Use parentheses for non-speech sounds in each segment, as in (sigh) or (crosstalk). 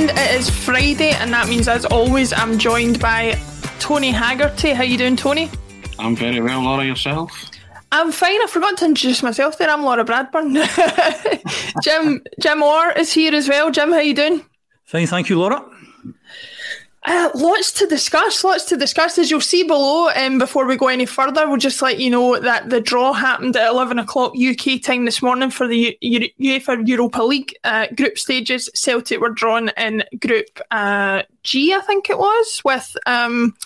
State Mind. It is Friday, and that means, as always, I'm joined by Tony Haggerty. How you doing, Tony? I'm very well, Laura. Yourself? I'm fine. I forgot to introduce myself there. I'm Laura Bradburn. (laughs) Jim Jim Orr is here as well. Jim, how you doing? Fine, thank you, Laura. Uh, lots to discuss. Lots to discuss. As you'll see below, um, before we go any further, we'll just let you know that the draw happened at 11 o'clock UK time this morning for the U- UEFA Europa League uh, group stages. Celtic were drawn in Group uh, G, I think it was, with um,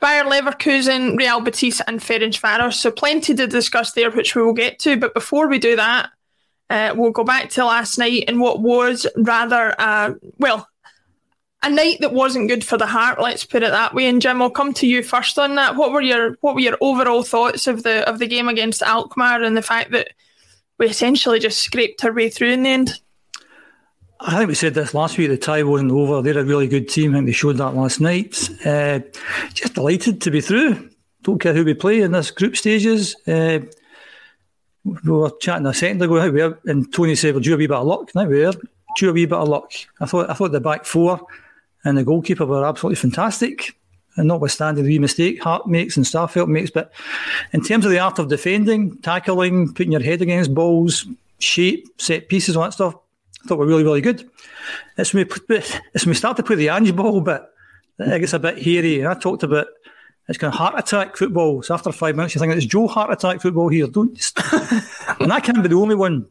Bayer Leverkusen, Real Betis, and Ferencvaros. So plenty to discuss there, which we will get to. But before we do that, uh, we'll go back to last night and what was rather, uh, well, a night that wasn't good for the heart. Let's put it that way. And Jim, I'll come to you first on that. What were your what were your overall thoughts of the of the game against Alkmaar and the fact that we essentially just scraped our way through in the end? I think we said this last week. The tie wasn't over. They're a really good team. I think they showed that last night. Uh, just delighted to be through. Don't care who we play in this group stages. Uh, we were chatting a second ago, we were, and Tony said, "Well, do a wee bit of luck?" Now we are. Do a wee bit of luck. I thought. I thought the back four and the goalkeeper were absolutely fantastic. And notwithstanding the wee mistake Hart makes and Starfelt makes, but in terms of the art of defending, tackling, putting your head against balls, shape, set pieces, all that stuff, I thought we were really, really good. It's when we, it's when we start to play the Ange ball, but it gets a bit hairy. And I talked about it's kind of heart attack football. So after five minutes, you think it's Joe heart attack football here. Don't (laughs) and I can't be the only one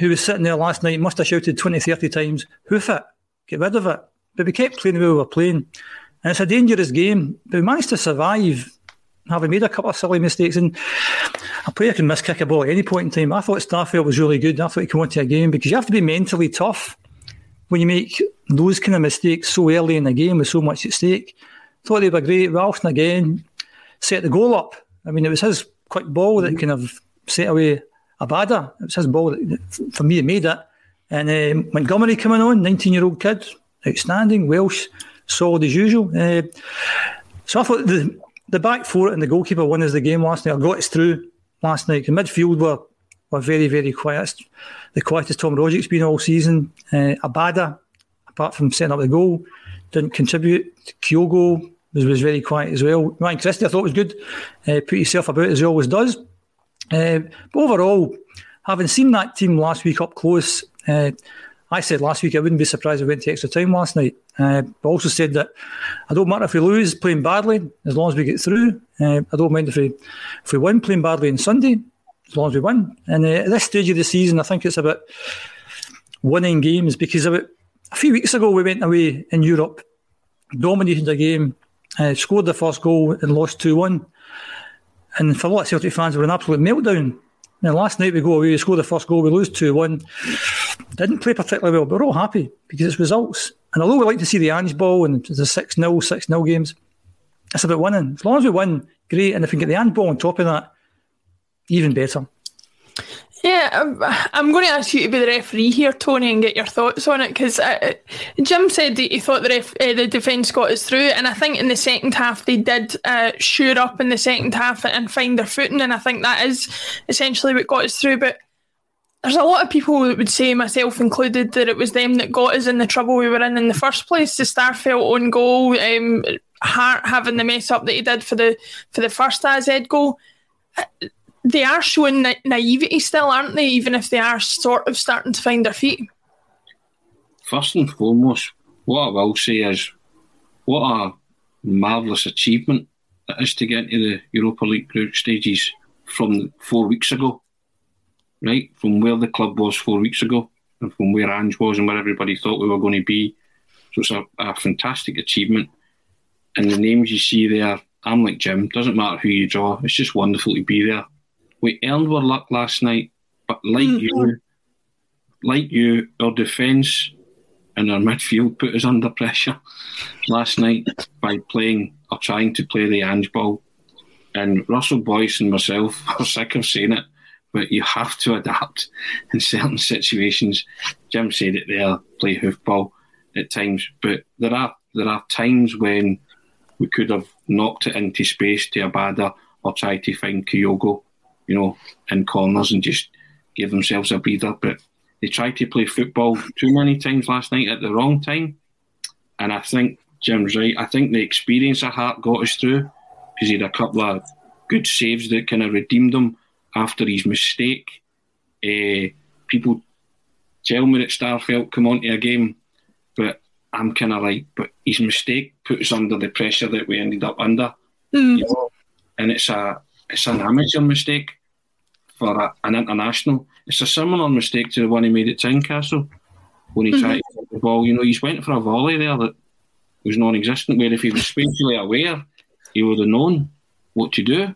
who was sitting there last night, must have shouted 20, 30 times, hoof it, get rid of it. But we kept playing the way we were playing. And it's a dangerous game, but we managed to survive having made a couple of silly mistakes. And a player can miss kick a ball at any point in time. I thought Starfelt was really good. I thought he came onto a game because you have to be mentally tough when you make those kind of mistakes so early in the game with so much at stake. Thought they were great. Ralston again set the goal up. I mean, it was his quick ball that kind of set away Abada. It was his ball that, for me, made it. And uh, Montgomery coming on, 19 year old kid, outstanding, Welsh, solid as usual. Uh, so I thought the, the back four and the goalkeeper won us the game last night. I got us through last night. The midfield were, were very, very quiet. The quietest Tom Rogic's been all season. Uh, Abada, apart from setting up the goal, didn't contribute. Kyogo was, was very quiet as well. Ryan Christie, I thought was good. Uh, put yourself about as he always does. Uh, but overall, having seen that team last week up close, uh, I said last week I wouldn't be surprised if we went to extra time last night. Uh, but also said that I don't matter if we lose playing badly as long as we get through. Uh, I don't mind if we if we win playing badly on Sunday as long as we win. And uh, at this stage of the season, I think it's about winning games because about a few weeks ago we went away in Europe, dominated the game, uh, scored the first goal and lost two one. And for a lot of Celtic fans, it was an absolute meltdown. Now, last night we go away, we score the first goal, we lose 2 1. Didn't play particularly well, but we're all happy because it's results. And although we like to see the Ange ball and the 6 0, 6 0 games, it's about winning. As long as we win, great. And if we can get the Ange ball on top of that, even better. Yeah, I'm, going to ask you to be the referee here, Tony, and get your thoughts on it because uh, Jim said that he thought the ref, uh, the defence got us through, and I think in the second half they did uh, up in the second half and find their footing, and I think that is essentially what got us through. But there's a lot of people that would say, myself included, that it was them that got us in the trouble we were in in the first place. The Starfelt on goal, um, Hart having the mess up that he did for the for the first AZ goal they are showing na- naivety still, aren't they? Even if they are sort of starting to find their feet. First and foremost, what I will say is, what a marvellous achievement it is to get into the Europa League group stages from four weeks ago, right? From where the club was four weeks ago, and from where Ange was, and where everybody thought we were going to be. So it's a, a fantastic achievement. And the names you see there, I'm like Jim. Doesn't matter who you draw. It's just wonderful to be there we earned our luck last night, but like mm-hmm. you, like you, our defence and our (laughs) midfield put us under pressure last night by playing or trying to play the Ange ball. And Russell Boyce and myself (laughs) are sick of saying it, but you have to adapt in certain situations. Jim said it there, play hoofball at times, but there are there are times when we could have knocked it into space to Abada or tried to find Kyogo you know, in corners and just give themselves a breather. But they tried to play football too many times last night at the wrong time. And I think Jim's right. I think the experience of Hart got us through because he had a couple of good saves that kind of redeemed him after his mistake. Uh, people tell me that Starfelt come onto a game, but I'm kind of like, but his mistake puts us under the pressure that we ended up under. Mm. You know? And it's a it's an amateur mistake for a, an international. It's a similar mistake to the one he made at Tynecastle when he mm-hmm. tried to get the ball. You know, he's went for a volley there that was non-existent. Where if he was spatially aware, he would have known what to do,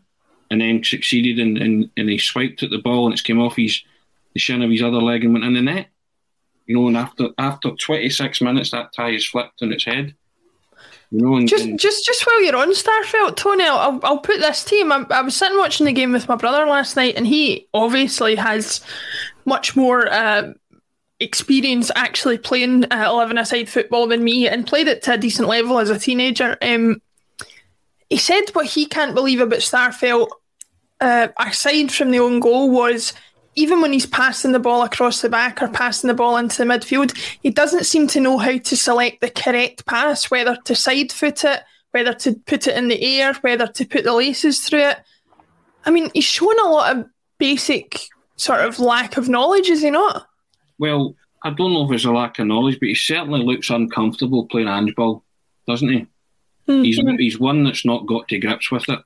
and then succeeded in, in, and he swiped at the ball and it's came off his the shin of his other leg and went in the net. You know, and after after 26 minutes, that tie is flipped on its head. You know, and, just, and just, just while you're on Starfelt, Tony, I'll, I'll put this team. I, I was sitting watching the game with my brother last night, and he obviously has much more uh, experience actually playing uh, eleven-a-side football than me, and played it to a decent level as a teenager. Um, he said what he can't believe about Starfelt, uh, aside from the own goal, was even when he's passing the ball across the back or passing the ball into the midfield, he doesn't seem to know how to select the correct pass, whether to side foot it, whether to put it in the air, whether to put the laces through it. I mean, he's showing a lot of basic sort of lack of knowledge, is he not? Well, I don't know if it's a lack of knowledge, but he certainly looks uncomfortable playing Ange ball, doesn't he? Mm-hmm. He's he's one that's not got to grips with it,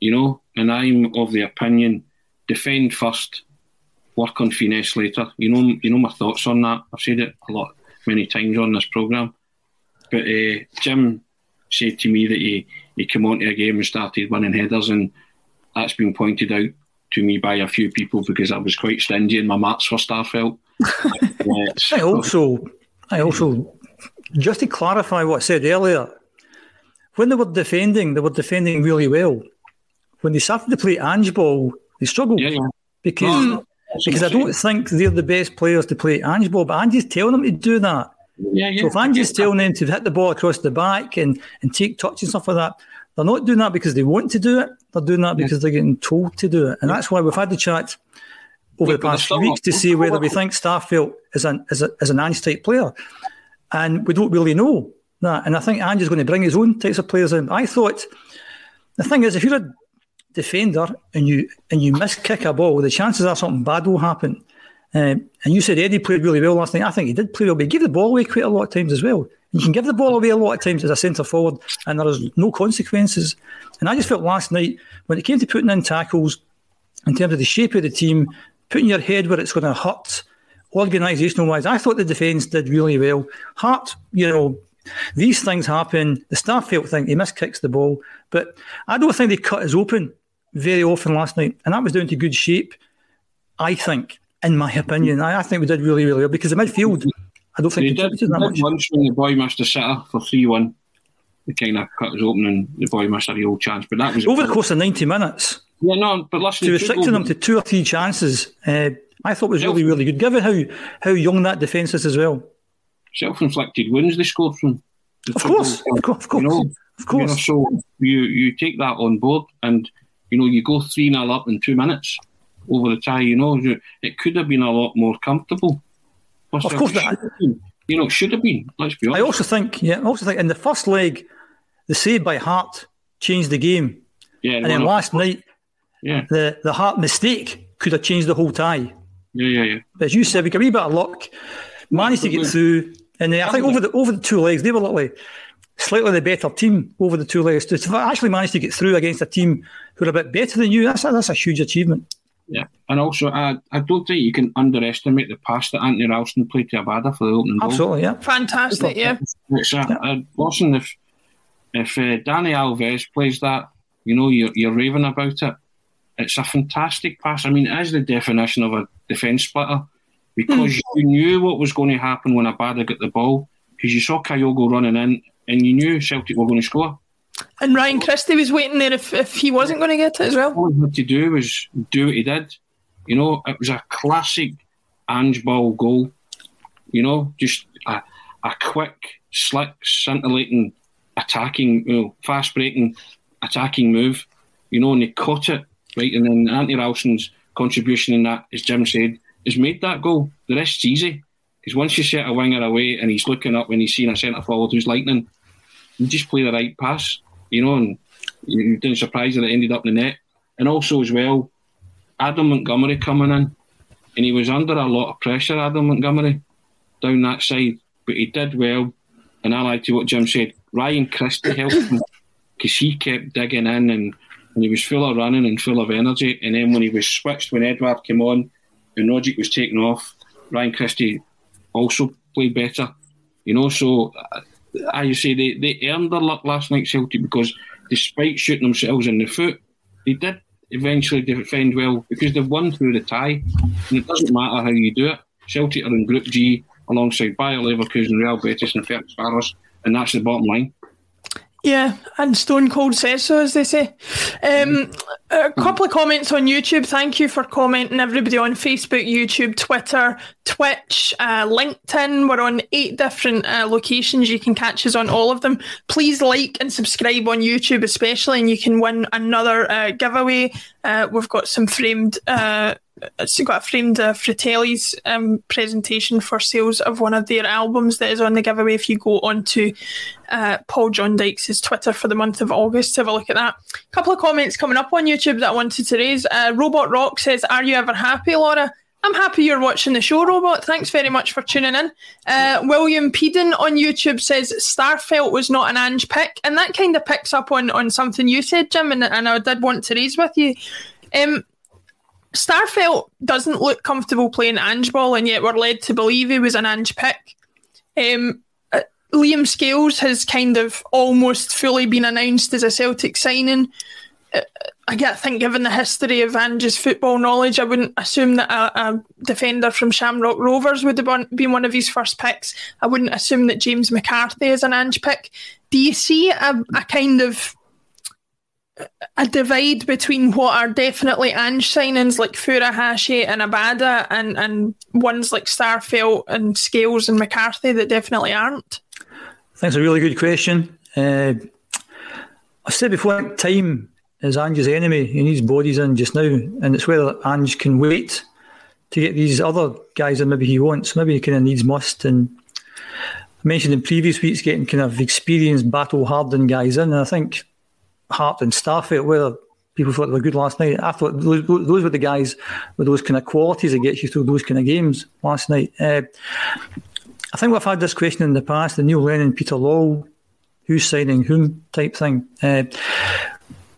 you know. And I'm of the opinion: defend first, work on finesse later. You know, you know my thoughts on that. I've said it a lot, many times on this program. But uh, Jim, said to me that he, he came onto a game and started winning headers, and that's been pointed out to me by a few people because I was quite stingy in my marks for Starfelt. (laughs) I also, I also, just to clarify what I said earlier, when they were defending, they were defending really well. When they started to play Ange ball, they struggled yeah, yeah. because No, because I don't think they're the best players to play Ange ball, but Ange's telling them to do that. Yeah, yeah. So if Ange's telling them to hit the ball across the back and, and take touch and stuff like that, they're not doing that because they want to do it. They're doing that because they're getting told to do it. And that's why we've had the chat over the past few weeks to see whether we (laughs) think Starfelt is an is, a, is an Ange type player. And we don't really know that. And I think Ange is going to bring his own types of players in. I thought the thing is if you're a defender and you and you miss kick a ball, the chances are something bad will happen. Um, and you said Eddie played really well last night. I think he did play well, but he gave the ball away quite a lot of times as well. You can give the ball away a lot of times as a centre forward, and there is no consequences. And I just felt last night when it came to putting in tackles, in terms of the shape of the team, putting your head where it's going to hurt, organisational wise, I thought the defence did really well. Hart, you know, these things happen. The Starfelt thing, he miskicks the ball, but I don't think they cut us open very often last night, and that was down to good shape. I think, in my opinion, I, I think we did really, really well because the midfield. I don't think They did, contributed that did much. once when the boy missed a sitter for 3 1. They kind of cut us open and the boy missed a real chance. But that was Over the course of ninety minutes, Yeah, no, but listen, to restricting them to two or three chances, uh, I thought was really, really good, given how how young that defence is as well. Self-inflicted wounds they scored from. the Of course, of course, of course, You know, of course. You know, so you you take that on board, and you know you go three 0 up in two minutes over the tie. You know, you- it could have been a lot more comfortable. Of course that- been. You know, it should have been. Let's be honest. I also think, yeah, I also think in the first leg, the save by Hart changed the game, yeah, and then last night, yeah, the the Hart mistake could have changed the whole tie. yeah, yeah, yeah. But as you said, we got a wee bit of luck, managed to get through, and then I think over the over the two legs, they were literally slightly the better team over the two legs. To to actually manage to get through against a team who are a bit better than you, that's a, that's a huge achievement. Yeah, and also I, I don't think you can underestimate the pass that Anthony Ralston played to Abada for the opening goal. Absolutely, yeah. Fantastic, yeah. It's a, a, listen, if if uh, Dani Alves plays that, you know, you're, you're raving about it. It's a fantastic pass. I mean, it is the definition of a defence splitter because hmm. you knew what was going to happen when Abada got the ball because you saw Kyogo running in and you knew Celtic were going to score. And Ryan Christie was waiting there if, if he wasn't going to get it as well. All he had to do was do what he did. You know, it was a classic Ange ball goal. You know, just a, a quick, slick, scintillating, attacking, you know, fast breaking, attacking move. You know, and he caught it right. And then Anthony Ralston's contribution in that, as Jim said, has made that goal. The rest's easy because once you set a winger away and he's looking up when he's seeing a centre forward who's lightning, you just play the right pass. You know, and you didn't surprise that it ended up in the net. And also as well, Adam Montgomery coming in, and he was under a lot of pressure. Adam Montgomery down that side, but he did well. And I like to what Jim said. Ryan Christie helped him because he kept digging in and, and he was full of running and full of energy. And then when he was switched, when Edouard came on and Rogic was taken off, Ryan Christie also played better. You know, so uh, you say they, they earned their luck last night, Celtic, because despite shooting themselves in the foot, they did eventually defend well because they've won through the tie. And it doesn't matter how you do it. Celtic are in Group G alongside Bayer Leverkusen, Real Betis, and Ferencvaros, and that's the bottom line. Yeah, and Stone Cold says so, as they say. Um, a couple of comments on YouTube. Thank you for commenting, everybody on Facebook, YouTube, Twitter, Twitch, uh, LinkedIn. We're on eight different uh, locations. You can catch us on all of them. Please like and subscribe on YouTube, especially, and you can win another uh, giveaway. Uh, we've got some framed. It's got a framed uh, Fratelli's um, presentation for sales of one of their albums that is on the giveaway. If you go onto uh, Paul John Dykes' Twitter for the month of August, have a look at that. A couple of comments coming up on YouTube that I wanted to raise. Uh, Robot Rock says, "Are you ever happy, Laura?" I'm happy you're watching the show, Robot. Thanks very much for tuning in. Uh, William Peden on YouTube says Starfelt was not an Ange pick, and that kind of picks up on, on something you said, Jim, and, and I did want to raise with you. Um, Starfelt doesn't look comfortable playing Ange ball, and yet we're led to believe he was an Ange pick. Um, uh, Liam Scales has kind of almost fully been announced as a Celtic signing. Uh, I think, given the history of Ange's football knowledge, I wouldn't assume that a, a, defender from Shamrock Rovers would have been one of his first picks. I wouldn't assume that James McCarthy is an Ange pick. Do you see a, a kind of a divide between what are definitely Ange signings like Furuhashi and Abada and, and ones like Starfelt and Scales and McCarthy that definitely aren't? It's a really good question. Uh, I said before, time is Ange's enemy. He needs bodies in just now, and it's whether Ange can wait to get these other guys that maybe he wants. Maybe he kind of needs must. And I mentioned in previous weeks getting kind of experienced, battle hardened guys in, and I think Hart and Starfelt, whether people thought they were good last night. I thought those, those were the guys with those kind of qualities that get you through those kind of games last night. Uh, I think we've had this question in the past, the Neil Lennon, Peter Lawwell, who's signing whom type thing. Uh,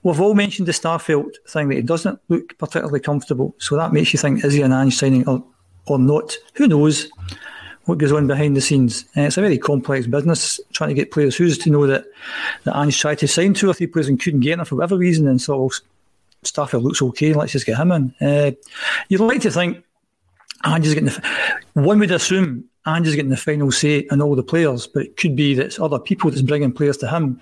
we've all mentioned the Starfelt thing that he doesn't look particularly comfortable. So that makes you think, is he an Ange signing or, or not? Who knows? What goes on behind the scenes. It's a very complex business trying to get players. Who's to know that, that Ange tried to sign two or three players and couldn't get them for whatever reason and so Starfelt looks okay, let's just get him in. Uh, you'd like to think Ange is getting the. One would assume Ange is getting the final say on all the players, but it could be that it's other people that's bringing players to him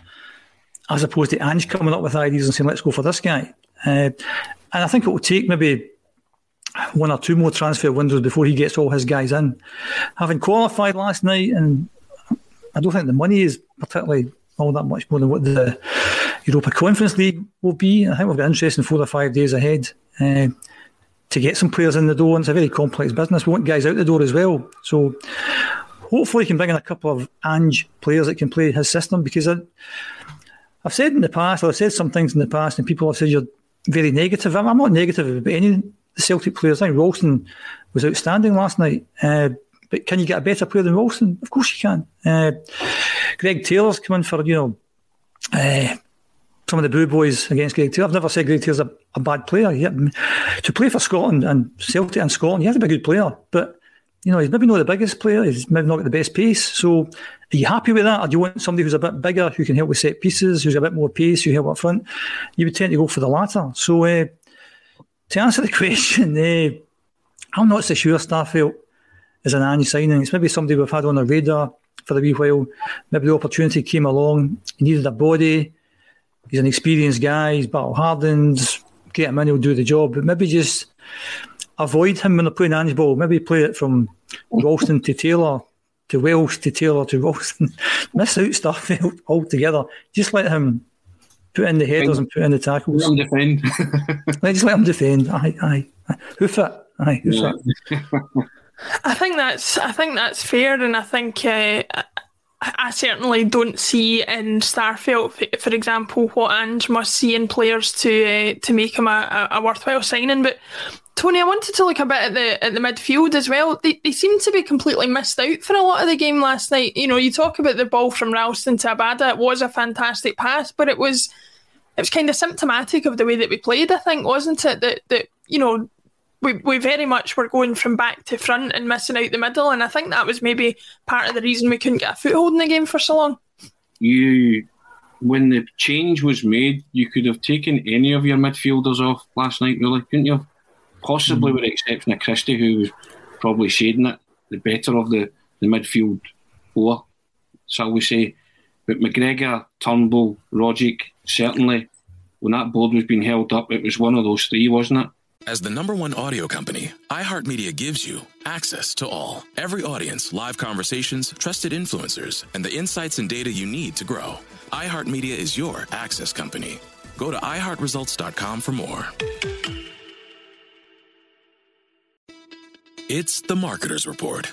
as opposed to Ange coming up with ideas and saying, let's go for this guy. Uh, and I think it will take maybe one or two more transfer windows before he gets all his guys in. Having qualified last night, and I don't think the money is particularly all that much more than what the Europa Conference League will be. I think we've got interest in four or five days ahead uh, to get some players in the door. And it's a very complex business. We want guys out the door as well. So hopefully, he can bring in a couple of Ange players that can play his system because I, I've said in the past, I've said some things in the past, and people have said you're very negative. I'm, I'm not negative about any the Celtic players. I think Ralston was outstanding last night. Uh, but can you get a better player than Ralston? Of course you can. Uh, Greg Taylor's come in for, you know, uh, some of the boo boys against Greg Taylor. I've never said Greg Taylor's a, a bad player. Yet. To play for Scotland and Celtic and Scotland, he has to be a good player. But, you know, he's maybe not the biggest player. He's maybe not got the best pace. So are you happy with that? Or do you want somebody who's a bit bigger, who can help with set pieces, who's a bit more pace, who help up front? You would tend to go for the latter. So, uh, to answer the (laughs) question, uh, I'm not so sure Starfelt is an Ange signing. It's maybe somebody we've had on the radar for a wee while. Maybe the opportunity came along. He needed a body. He's an experienced guy. He's battle hardened. Get him in, he'll do the job. But maybe just avoid him when they're playing Ange ball. Maybe play it from Ralston to Taylor to Welsh to Taylor to (laughs) Ralston. Miss out Starfelt altogether. Just let him put in the headers and put in the tackles. Let him defend. (laughs) (laughs) Let's let him defend. Aye, aye. aye. Hoof it. Aye, hoof yeah. it. (laughs) I think that's I think that's fair, and I think uh, I certainly don't see in Starfelt, for example, what Ange must see in players to uh, to make him a, a, worthwhile signing. But Tony, I wanted to look a bit at the at the midfield as well. They, they seem to be completely missed out for a lot of the game last night. You know, you talk about the ball from Ralston to Abada. It was a fantastic pass, but it was it was kind of symptomatic of the way that we played. I think, wasn't it? That that you know we we very much were going from back to front and missing out the middle, and I think that was maybe part of the reason we couldn't get a foothold in the game for so long. You, when the change was made, you could have taken any of your midfielders off last night, really, couldn't you? Possibly, mm. with the exception of Christie, who was probably shading it, the better of the, the midfield four, shall we say. But McGregor, Turnbull, Rogic, certainly, when that board was being held up, it was one of those three, wasn't it? As the number one audio company, iHeartMedia gives you access to all. Every audience, live conversations, trusted influencers, and the insights and data you need to grow. iHeartMedia is your access company. Go to iHeartResults.com for more. It's the Marketer's Report.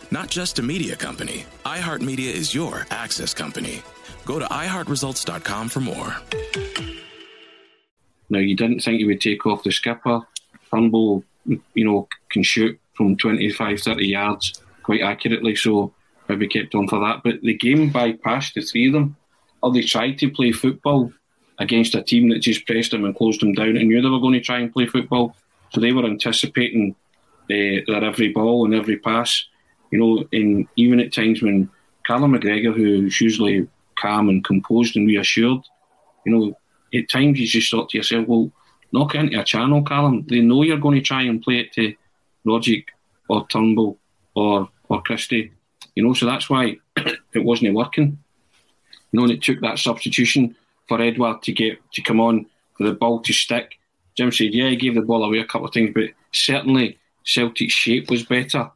Not just a media company, iHeartMedia is your access company. Go to iHeartResults.com for more. Now, you didn't think you would take off the skipper. Turnbull, you know, can shoot from 25, 30 yards quite accurately, so maybe kept on for that. But the game bypassed the three of them or they tried to play football against a team that just pressed them and closed them down and knew they were going to try and play football. So they were anticipating uh, their every ball and every pass. You know, in even at times when Callum McGregor, who's usually calm and composed and reassured, you know, at times you just thought to yourself, well, knock into a channel, Callum. They know you're going to try and play it to Rogic or Turnbull or or Christie. You know, so that's why (coughs) it wasn't working knowing it took that substitution for Edouard to get to come on for the ball to stick. Jim said, yeah, he gave the ball away a couple of times, but certainly Celtic's shape was better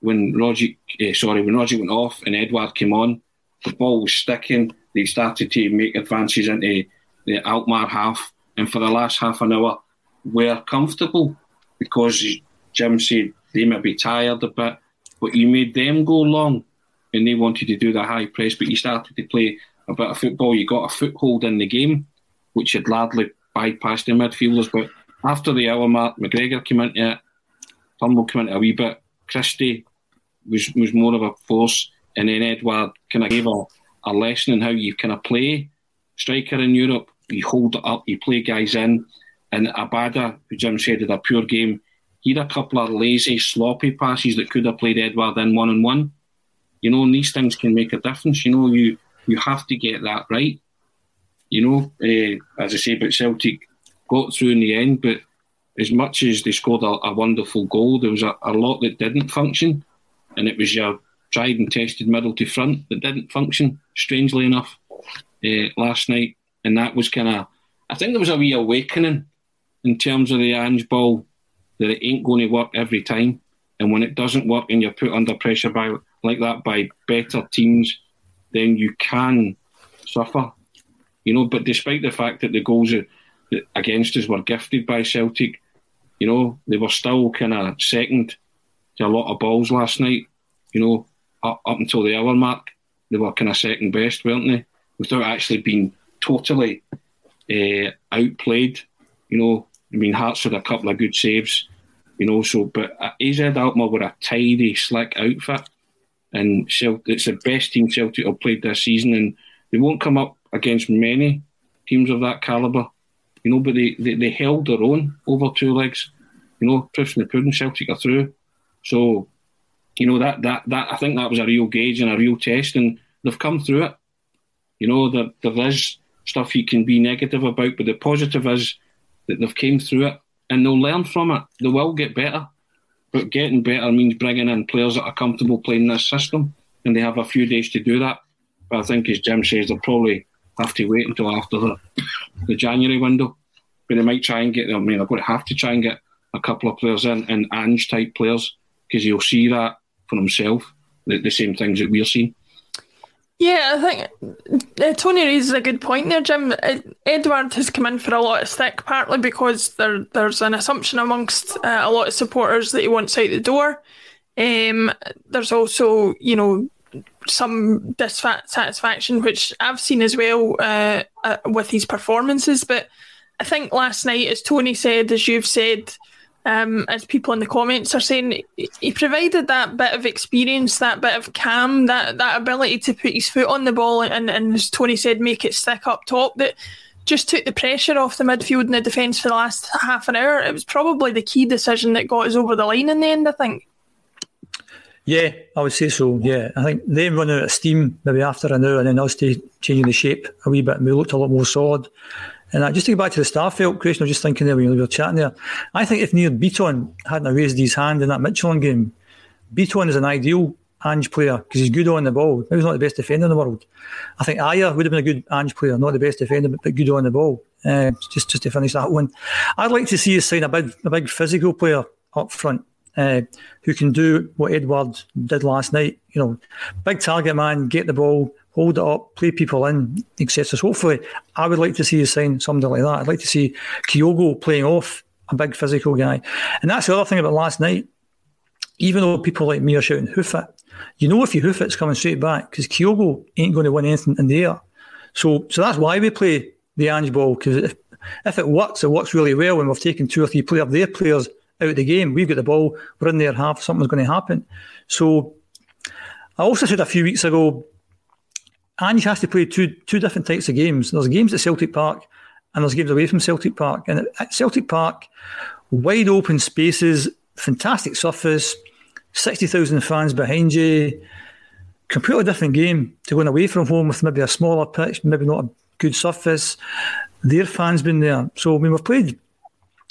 when Roger, eh, sorry, when Roger went off and Edouard came on. The ball was sticking. They started to make advances into the Alkmaar half, and for the last half an hour, were comfortable because Jim said they might be tired a bit, but you made them go long and they wanted to do the high press, but you started to play a bit of football. You got a foothold in the game, which had largely bypassed the midfielders. But after the hour mark, McGregor came into it, Turnbull came into a wee bit, Christie was was more of a force, and then Edouard kind of gave a, a lesson in how you kind of play striker in Europe. You hold it up, you play guys in, and Abada, who Jim said had a pure game, he had a couple of lazy, sloppy passes that could have played Edouard in one on one. You know, and these things can make a difference. You know, you you have to get that right. You know, uh, as I say, but Celtic got through in the end. But as much as they scored a, a wonderful goal, there was a, a, lot that didn't function, and it was your tried and tested middle to front that didn't function. Strangely enough, uh, last night, and that was kind of. I think there was a wee awakening in terms of the Ange ball that it ain't going to work every time, and when it doesn't work and you're put under pressure by like that by better teams, then you can suffer. You know, but despite the fact that the goals against us were gifted by Celtic, you know, they were still kind of second to a lot of balls last night. You know, up, up until the hour mark, they were kind of second best, weren't they? Without actually being totally uh, outplayed. You know, I mean, Hearts had a couple of good saves. You know, so but uh, AZ Alkmaar were a tidy, slick outfit and it's the best team Celtic have played this season, and they won't come up against many teams of that calibre, you know. But they, they, they held their own over two legs, you know. Proofs in the pudding, Celtic are through. So, you know that that that I think that was a real gauge and a real test, and they've come through it. You know that there is stuff you can be negative about, but the positive is that they've came through it and they'll learn from it. They will get better. But getting better means bringing in players that are comfortable playing this system, and they have a few days to do that. But I think, as Jim says, they'll probably have to wait until after the, the January window. But they might try and get, I mean, they're going to have to try and get a couple of players in, and Ange type players, because he'll see that for himself, the, the same things that we're seeing. Yeah, I think uh, Tony raises a good point there, Jim. Uh, Edouard has come in for a lot of stick, partly because there there's an assumption amongst uh, a lot of supporters that he wants out the door. Um, there's also, you know, some dissatisfaction, which I've seen as well uh, uh, with his performances. But I think last night, as Tony said, as you've said, um, as people in the comments are saying, he provided that bit of experience, that bit of calm, that that ability to put his foot on the ball, and, and as Tony said, make it stick up top. That just took the pressure off the midfield and the defence for the last half an hour. It was probably the key decision that got us over the line in the end. I think. Yeah, I would say so. Yeah, I think them running out of steam maybe after an hour, and then us changing the shape a wee bit, and we looked a lot more solid. And uh, just to go back to the Starfelt question, I was just thinking there when we were chatting there. I think if Nir Bitton hadn't raised his hand in that Midtjylland game, Bitton is an ideal Ange player because he's good on the ball. Maybe he's not the best defender in the world. I think Ajer would have been a good Ange player, not the best defender, but, but good on the ball. Uh, just just to finish that one, I'd like to see us sign a big a big physical player up front. Uh, who can do what Edouard did last night. You know, big target man, get the ball, hold it up, play people in, etc. So hopefully, I would like to see you sign somebody like that. I'd like to see Kyogo playing off a big physical guy. And that's the other thing about last night. Even though people like me are shouting hoof it, you know if you hoof it, it's coming straight back because Kyogo ain't going to win anything in the air. So, so that's why we play the Ange ball because if, if it works, it works really well when we've taken two or three player, their players out of the game. We've got the ball, we're in their half, something's going to happen. So I also said a few weeks ago, Ange has to play two two different types of games. There's games at Celtic Park and there's games away from Celtic Park. And at Celtic Park, wide open spaces, fantastic surface, 60,000 fans behind you, completely different game to going away from home with maybe a smaller pitch, maybe not a good surface. Their fans been there. So I mean, we've played,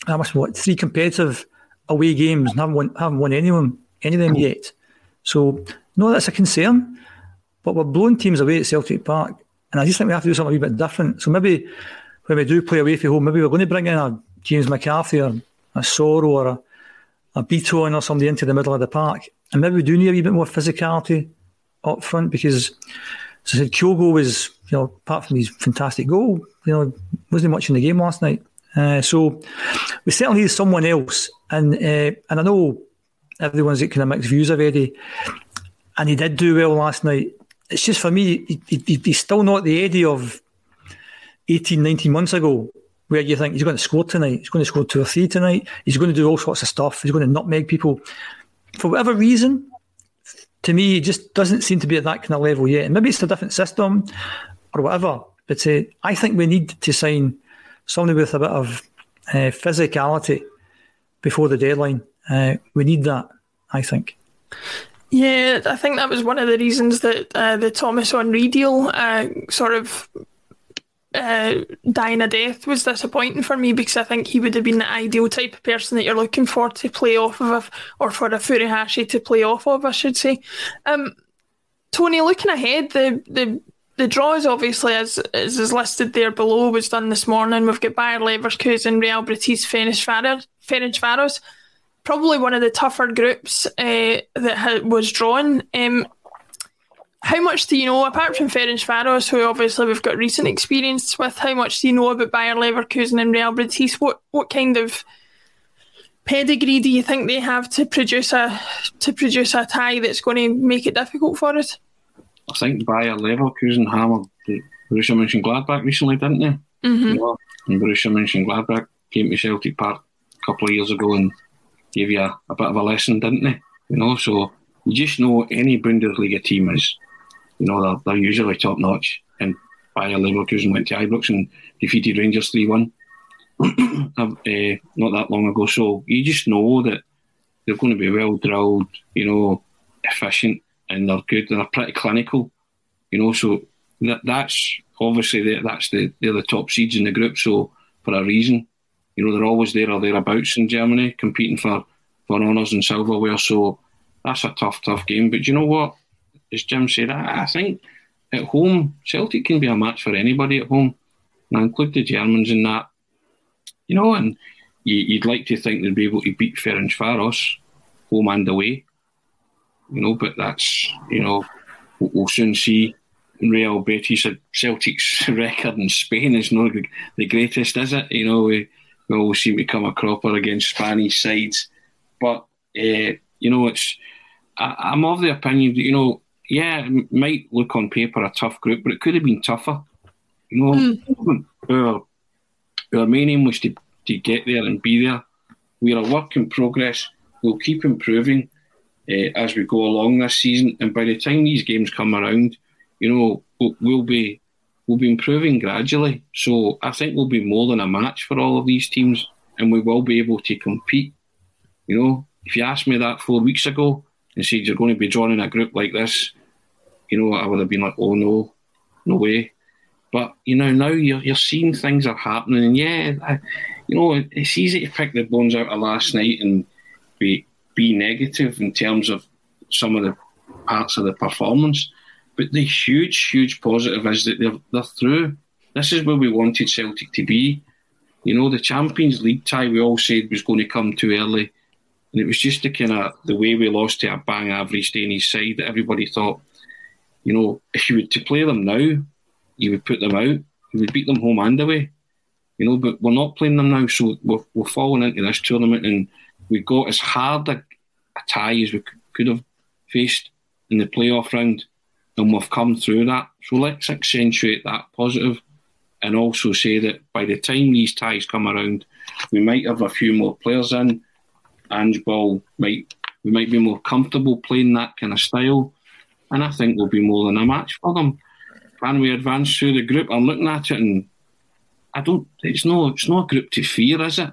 I must what, three competitive away games and haven't won, haven't won any of them, any of them yet. So, no, that's a concern. But we're blowing teams away at Celtic Park. And I just think we have to do something a bit different. So maybe when we do play away from home, maybe we're going to bring in a James McCarthy or a Soro or a, a Bitton or somebody into the middle of the park. And maybe we do need a wee bit more physicality up front because, as I said, Kyogo was, you know, apart from his fantastic goal, you know, wasn't much in the game last night. Uh, so we certainly need someone else. And uh, and I know everyone's got kind of mixed views of Eddie, and he did do well last night. It's just for me, he, he, he's still not the Eddie of 18, 19 months ago, where you think he's going to score tonight, he's going to score two or three tonight, he's going to do all sorts of stuff, he's going to nutmeg people. For whatever reason, to me, it just doesn't seem to be at that kind of level yet. And maybe it's a different system or whatever. But uh, I think we need to sign somebody with a bit of uh, physicality before the deadline. Uh, we need that, I think. Yeah, I think that was one of the reasons that uh, the Thomas Henry deal uh, sort of uh, dying a death was disappointing for me because I think he would have been the ideal type of person that you're looking for to play off of, or for a Furuhashi to play off of, I should say. Um, Tony, looking ahead, the the the draws obviously as, as is listed there below was done this morning. We've got Bayer Leverkusen, Real Betis, Ferencvaros. Probably one of the tougher groups uh, that ha- was drawn. Um, how much do you know, apart from Ferencvaros, who obviously we've got recent experience with, how much do you know about Bayer Leverkusen and Real Betis? What what kind of pedigree do you think they have to produce a to produce a tie that's going to make it difficult for us? I think Bayer Leverkusen hammered Borussia Mönchengladbach recently, didn't they? Mm-hmm. Know, and Borussia Mönchengladbach came to Celtic Park a couple of years ago and gave you a, a bit of a lesson, didn't they? You know, so you just know any Bundesliga team is you know, they're, they're usually top notch. And Bayer Leverkusen went to Ibrox and defeated Rangers 3 1 (clears throat) uh, not that long ago. So you just know that they're going to be well drilled, you know, efficient, and they're good. And they're pretty clinical, you know. So that that's obviously that's the they're the top seeds in the group. So for a reason, you know, they're always there or thereabouts in Germany, competing for for honours and silverware. So that's a tough, tough game. But you know what? as Jim said, I, I, think at home, Celtic can be a match for anybody at home. And I include the Germans in that. You know, and you, would like to think they'd be able to beat Ferencvaros home and away. You know, but that's, you know, we'll, we'll soon see. Real Betis, Celtic's (laughs) record in Spain is not the greatest, is it? You know, we, we always seem to come a cropper against Spanish sides. But, uh, you know, it's I, am of the opinion that, you know, yeah, it might look on paper a tough group, but it could have been tougher. You know, mm. our, our main aim was to, to get there and be there. We're a work in progress. We'll keep improving uh, as we go along this season, and by the time these games come around, you know, we'll, be we'll be improving gradually. So I think we'll be more than a match for all of these teams, and we will be able to compete. You know, if you asked me that four weeks ago, and said you're going to be in a group like this, you know, I would have been like, oh no, no way. But you know, now you're you're seeing things are happening, and yeah, I, you know, it's easy to pick the bones out of last night and be be negative in terms of some of the parts of the performance. But the huge, huge positive is that they're they're through. This is where we wanted Celtic to be. You know, the Champions League tie we all said was going to come too early And it was just the kind of the way we lost to a bang average Danish side that everybody thought, you know, if you were to play them now, you would put them out, you would beat them home and away. You know, but we're not playing them now, so we're, we're falling into this tournament and we got as hard a, a tie as we could have faced in the playoff round, and we've come through that. So let's accentuate that positive and also say that by the time these ties come around, we might have a few more players in. Ange Ball might we might be more comfortable playing that kind of style, and I think we'll be more than a match for them. Can we advance through the group? I'm looking at it, and I don't. It's no. It's not a group to fear, is it?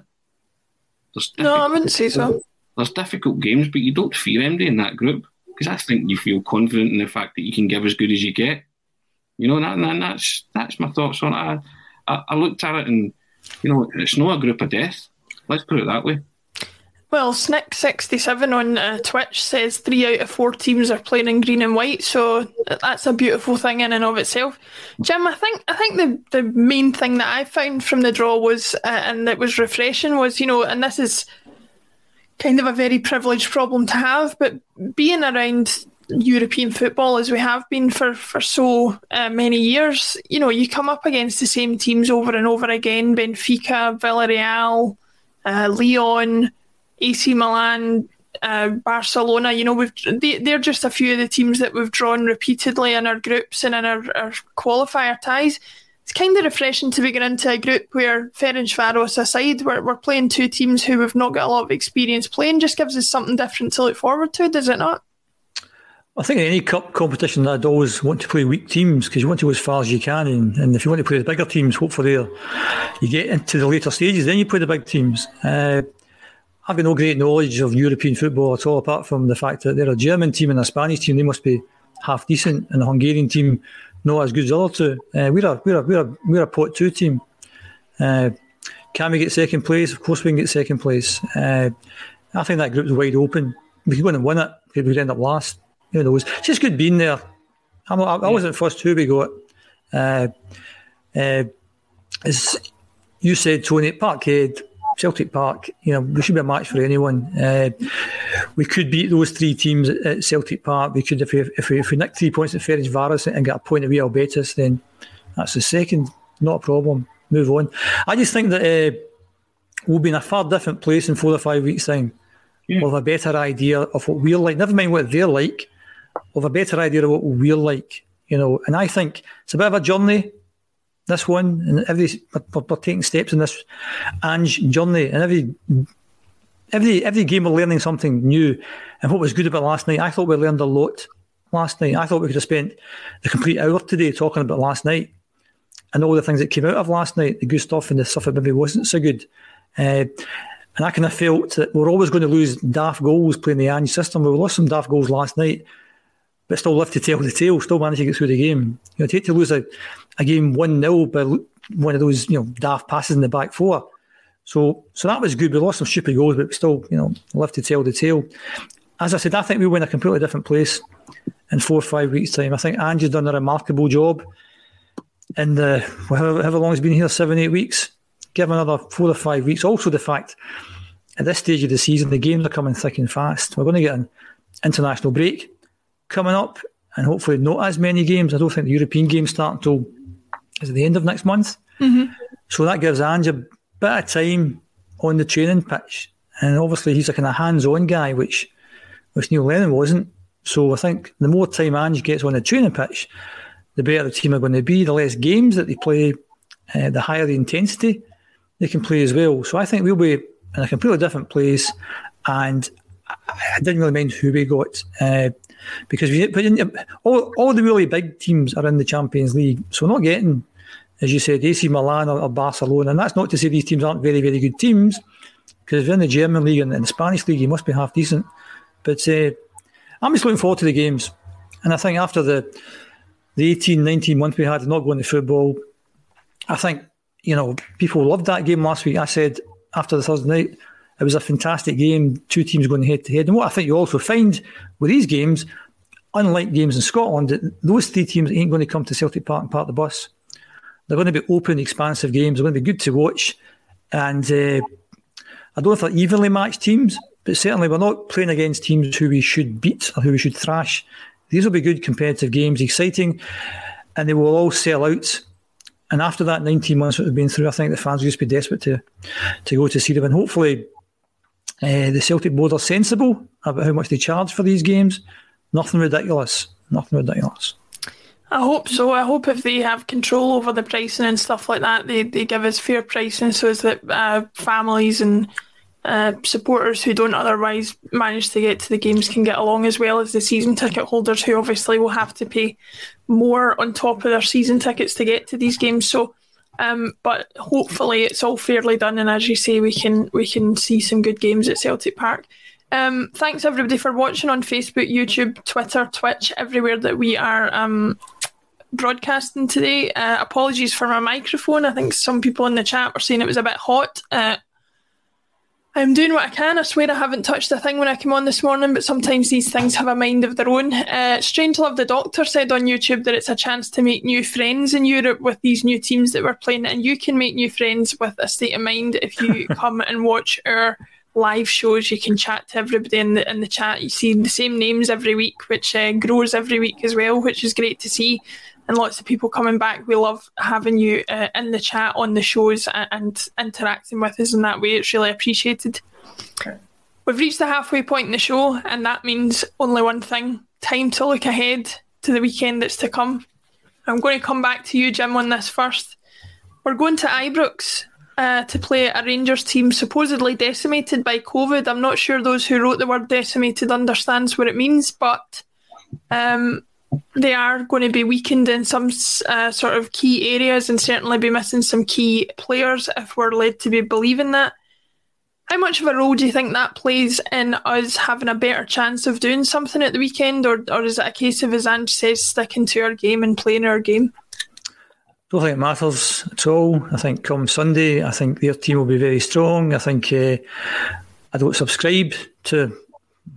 No, I wouldn't say so. There's difficult games, but you don't fear anybody in that group because I think you feel confident in the fact that you can give as good as you get. You know, and, and that's that's my thoughts on it. I, I, I looked at it, and you know, it's not a group of death. Let's put it that way. Well, Snick67 on uh, Twitch says three out of four teams are playing in green and white, so that's a beautiful thing in and of itself. Jim, I think I think the, the main thing that I found from the draw was, uh, and that was refreshing, was you know, and this is kind of a very privileged problem to have, but being around European football as we have been for for so uh, many years, you know, you come up against the same teams over and over again: Benfica, Villarreal, uh, Lyon. AC Milan, uh, Barcelona. You know, we've they, they're just a few of the teams that we've drawn repeatedly in our groups and in our, our qualifier ties. It's kind of refreshing to be going into a group where Ferencvaros aside, we're, we're playing two teams who have not got a lot of experience playing. Just gives us something different to look forward to, does it not? I think in any cup competition, I'd always want to play weak teams because you want to go as far as you can, and, and if you want to play the bigger teams, hopefully you get into the later stages, then you play the big teams. Uh, I've got no great knowledge of European football at all, apart from the fact that they're a German team and a Spanish team. They must be half decent, and the Hungarian team not as good as the other two. Uh, we're a we're a we're a we're a pot two team. Uh, can we get second place? Of course, we can get second place. Uh, I think that group's wide open. We could go and win it. We could end up last. Who knows? It's just good being there. I'm, I, I wasn't first who we got. Uh, uh, as you said, Tony Parkhead Celtic Park, you know, we should be a match for anyone. Uh, we could beat those three teams at, at, Celtic Park. We could, if we, if we, if we nick three points at Ferencvaros and get a point away at Real Betis, then that's the second. Not a problem. Move on. I just think that uh, we'll be in a far different place in four or five weeks' time. Yeah. We'll have a better idea of what we're like. Never mind what they're like. We'll have a better idea of what we're like. You know, and I think it's a bit of a journey this one, and every we're, we're taking steps in this Ange journey, and every every every game we're learning something new. And what was good about last night, I thought we learned a lot last night. I thought we could have spent the complete hour today talking about last night and all the things that came out of last night, the good stuff and the stuff that maybe wasn't so good. Uh, and I kind of felt that we're always going to lose daft goals playing the Ange system. We lost some daft goals last night, but still left to tell the tale, still managed to get through the game. You know, to lose a a game 1 0 by one of those, you know, daft passes in the back four. So so that was good. We lost some stupid goals, but we still, you know, left to tell the tale. As I said, I think we win a completely different place in four or five weeks' time. I think Ange's done a remarkable job in the however, however long he's been here, seven, eight weeks. Give him another four or five weeks. Also, the fact at this stage of the season, the games are coming thick and fast. We're going to get an international break coming up, and hopefully not as many games. I don't think the European games start until is at the end of next month. Mm-hmm. So that gives Ange a bit of time on the training pitch. And obviously he's a kind of hands-on guy, which which Neil Lennon wasn't. So I think the more time Ange gets on the training pitch, the better the team are going to be. The less games that they play, uh, the higher the intensity they can play as well. So I think we'll be in a completely different place. And I didn't really mind who we got. Uh, because we put in all, all the really big teams are in the Champions League, so we're not getting, as you said, AC Milan or, or Barcelona, and that's not to say these teams aren't very very good teams, because if you're in the German league and, in the Spanish league, you must be half decent. But uh, I'm just looking forward to the games, and I think after the the 18, 19 month we had not going to football, I think you know people loved that game last week. I said after the Thursday night it was a fantastic game, two teams going head to head. And what I think you also find with these games, unlike games in Scotland, those three teams ain't going to come to Celtic Park and park the bus. They're going to be open, expansive games. They're going to be good to watch. And uh, I don't know if they're evenly matched teams. but certainly we're not playing against teams who we should beat or who we should thrash. These will be good competitive games, exciting, and they will all sell out. And after that 19 months that we've been through, I think the fans will just be desperate to to go to see them. And hopefully, uh, the Celtic board are sensible about how much they charge for these games. Nothing ridiculous. Nothing ridiculous. I hope so. I hope if they have control over the pricing and stuff like that, they, they give us fair pricing so as that uh, families and uh, supporters who don't otherwise manage to get to the games can get along as well as the season ticket holders who obviously will have to pay more on top of their season tickets to get to these games. So, um, but hopefully it's all fairly done, and as you say, we can we can see some good games at Celtic Park. Um, thanks everybody for watching on Facebook, YouTube, Twitter, Twitch, everywhere that we are um, broadcasting today. Uh, apologies for my microphone. I think some people in the chat were saying it was a bit hot. Uh, I'm doing what I can. I swear I haven't touched a thing when I came on this morning, but sometimes these things have a mind of their own. Uh, Strange Love the Doctor said on YouTube that it's a chance to make new friends in Europe with these new teams that we're playing, and you can make new friends with a state of mind if you (laughs) come and watch our live shows. You can chat to everybody in the in the chat. You see the same names every week, which uh, grows every week as well, which is great to see and lots of people coming back. We love having you uh, in the chat on the shows and, and, interacting with us in that way. It's really appreciated. Okay. We've reached the halfway point in the show, and that means only one thing time to look ahead to the weekend that's to come. I'm going to come back to you, Jim, on this first. We're going to Ibrox uh, to play a Rangers team supposedly decimated by COVID. I'm not sure those who wrote the word decimated understands what it means, but um, they are going to be weakened in some uh, sort of key areas and certainly be missing some key players if we're led to be believing that. How much of a role do you think that plays in us having a better chance of doing something at the weekend, or, or is it a case of, as Ange says, sticking to our game and playing our game? I don't think it matters at all. I think come Sunday, I think their team will be very strong. I think uh, I don't subscribe to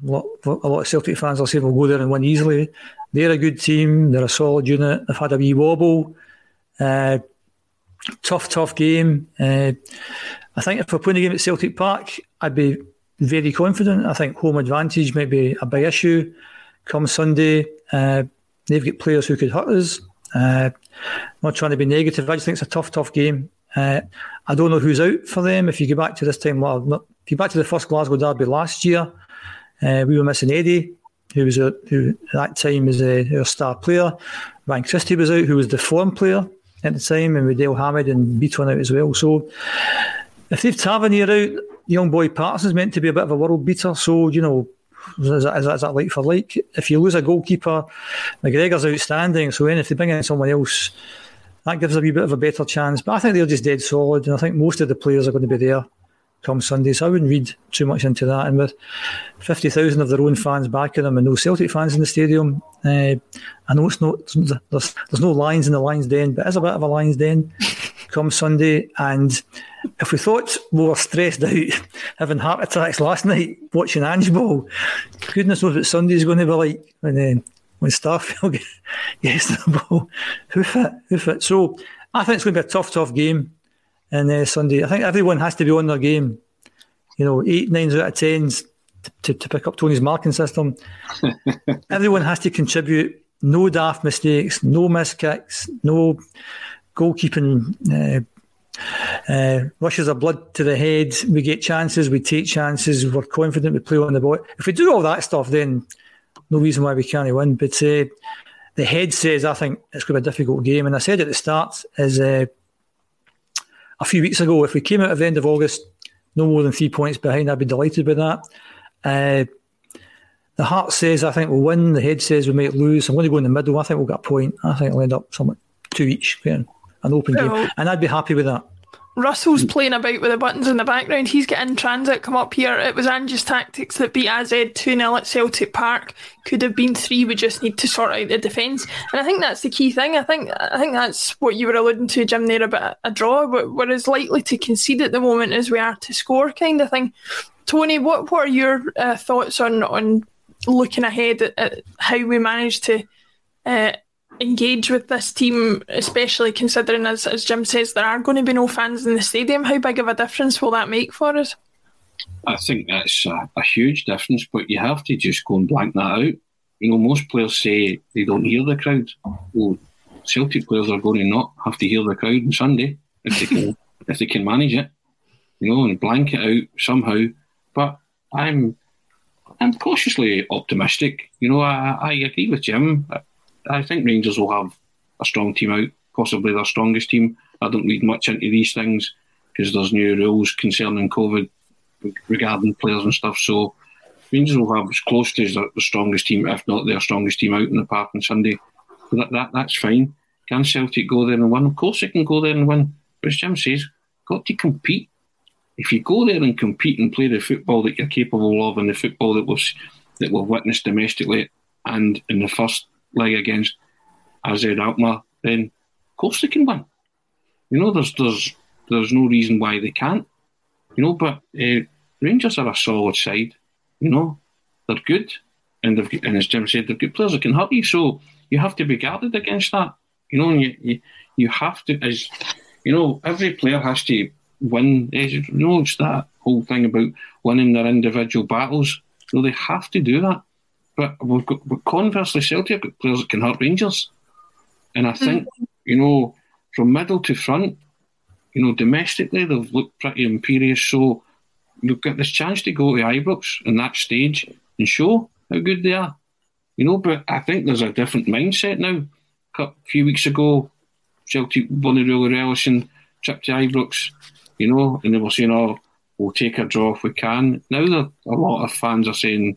what a lot of Celtic fans I'll say we'll go there and win easily. They're a good team. They're a solid unit. They've had a wee wobble. Uh, tough, tough game. Uh, I think if we're playing a game at Celtic Park, I'd be very confident. I think home advantage might be a big issue come Sunday. Uh, they've got players who could hurt us. Uh, not trying to be negative. I just think it's a tough, tough game. Uh, I don't know who's out for them. If you go back to this time, well, if you go back to the first Glasgow derby last year, uh, we were missing Eddie who was who at that time was a, star player. Ryan Christie was out, who was the form player at the time, and with Dale Hamid and Bitton out as well. So if they've Tavernier out, young boy Patterson's meant to be a bit of a world beater. So you know, is that, is that, is that like for like? If you lose a goalkeeper, McGregor's outstanding. So then if they bring in someone else, that gives them a wee bit of a better chance. But I think they're just dead solid, and I think most of the players are going to be there come Sunday. So I wouldn't read too much into that. And with 50,000 of their own fans backing them and no Celtic fans in the stadium, uh, I know it's not, there's, there's no lines in the Lions Den, but it's a bit of a Lions Den (laughs) come Sunday. And if we thought we were stressed out (laughs) having heart attacks last night watching Ange Ball, goodness knows what Sunday's going to be like when, uh, when Starfelt (laughs) gets the ball. Hoof it, hoof it. So I think it's going to be a tough, tough game and uh, Sunday. I think everyone has to be on their game. You know, eight, nines out of tens to, to, to pick up Tony's marking system. (laughs) everyone has to contribute. No daft mistakes, no missed kicks, no goalkeeping uh, uh, rushes of blood to the head. We get chances, we take chances, we're confident we play on the ball. If we do all that stuff, then no reason why we can't win. But uh, the head says I think it's going to be a difficult game. And I said at the start is uh, a few weeks ago, if we came out at the end of August, no more than three points behind, I'd be delighted with that. Uh, the heart says I think we'll win. The head says we might lose. I'm going to go in the middle. I think we'll get a point. I think we'll end up somewhat two each, an open game, and I'd be happy with that. Russell's playing about with the buttons in the background. He's getting transit come up here. It was Ange's tactics that beat AZ 2 0 at Celtic Park. Could have been three. We just need to sort out the defence. And I think that's the key thing. I think I think that's what you were alluding to, Jim, there about a draw. We're as likely to concede at the moment as we are to score, kind of thing. Tony, what, what are your uh, thoughts on, on looking ahead at, at how we manage to uh, engage with this team, especially considering, as, as Jim says, there are going to be no fans in the stadium. How big of a difference will that make for us? I think that's a, a, huge difference, but you have to just go and blank that out. You know, most players say they don't hear the crowd. Well, Celtic players are going to not have to hear the crowd on Sunday if they can (laughs) if they can manage it. You know, and blank it out somehow. But I'm I'm cautiously optimistic. You know, I, I agree with Jim. I, think Rangers will have a strong team out, possibly their strongest team. I don't read much into these things because there's new rules concerning COVID regarding players and stuff. So Rangers will have as close to the, strongest team, if not their strongest team, out in the park on Sunday. That, that that's fine. Can Celtic go there and win? Of course they can go there and win. But as Jim says, got to compete. If you go there and compete and play the football that you're capable of and the football that was that we've witnessed domestically and in the first leg against AZ Alkmaar, then of course they can win. You know, there's there's there's no reason why they can't. You know, but uh, Rangers are a solid side. You know, they're good, and they've and as Jim said, they're good players that can hurt you. So you have to be guarded against that. You know, and you you, you have to as you know every player has to win. You know, it's that whole thing about winning their individual battles. So they have to do that. But we've got but conversely, Celtic have got players that can hurt Rangers, and I think mm-hmm. you know from middle to front, you know, domestically they've looked pretty imperious. So you've got this chance to go to Ibrox in that stage and show how good they are. You know, but I think there's a different mindset now. A few weeks ago, Celtic won a really relishing trip to Ibrox, you know, and they were saying, oh, we'll take a draw if we can. Now a lot of fans are saying,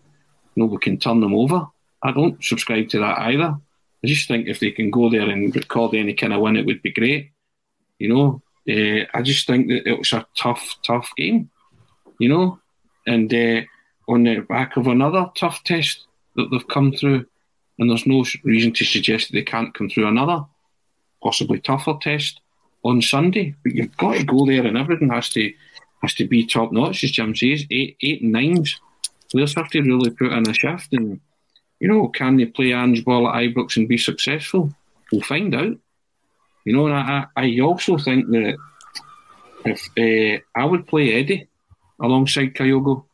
no, we can turn them over. I don't subscribe to that either. I just think if they can go there and record any kind of win, it would be great. You know, uh, I just think that it was a tough, tough game, you know, and uh, on the back of another tough test that they've come through, and there's no reason to suggest that they can't come through another, possibly tougher test on Sunday. But you've got to go there, and everything has to has to be top notch, as Jim says. Eight, eight, nines. Players have to really put in a shift, and you know, can they play Ange ball at Ibrox and be successful? We'll find out. You know, and I, I also think that if uh, I would play Eddie alongside Kyogo,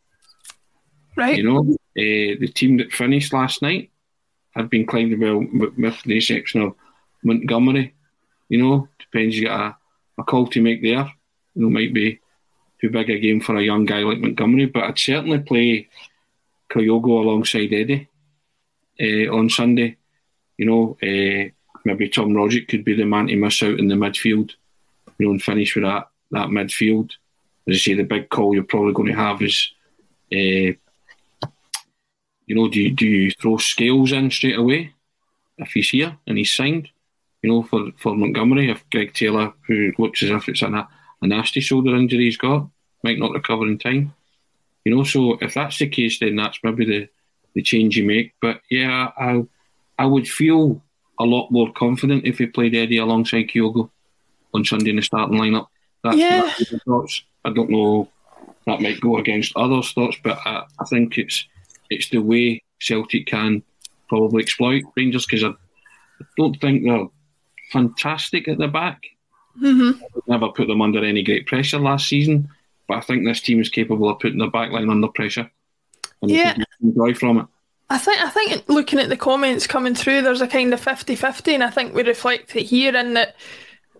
right? You know, uh, the team that finished last night had been climbing well with the exception of Montgomery. You know, depends. You got a, a call to make there. You know, might be too big a game for a young guy like Montgomery, but I'd certainly play Kyogo alongside Eddie uh, on Sunday. You know, uh, maybe Tom Rogic could be the man to miss out in the midfield, you know, and finish with that that midfield. As I say, the big call you're probably going to have is, uh, you know, do you, do you throw Scales in straight away if he's here and he's signed? You know, for, for Montgomery, if Greg Taylor, who looks as if it's in a, a nasty shoulder injury he's got, might not recover in time. You know, so if that's the case, then that's maybe the, the change you make. But yeah, I I would feel a lot more confident if he played Eddie alongside Kyogo on Sunday in the starting lineup. That's yeah. thoughts. I don't know. That might go against others' thoughts, but I, I think it's it's the way Celtic can probably exploit Rangers because I, I don't think they're fantastic at the back. Mm-hmm. Never put them under any great pressure last season, but I think this team is capable of putting their backline under pressure. And yeah. enjoy from it. I think I think looking at the comments coming through, there's a kind of 50-50, and I think we reflect it here in that.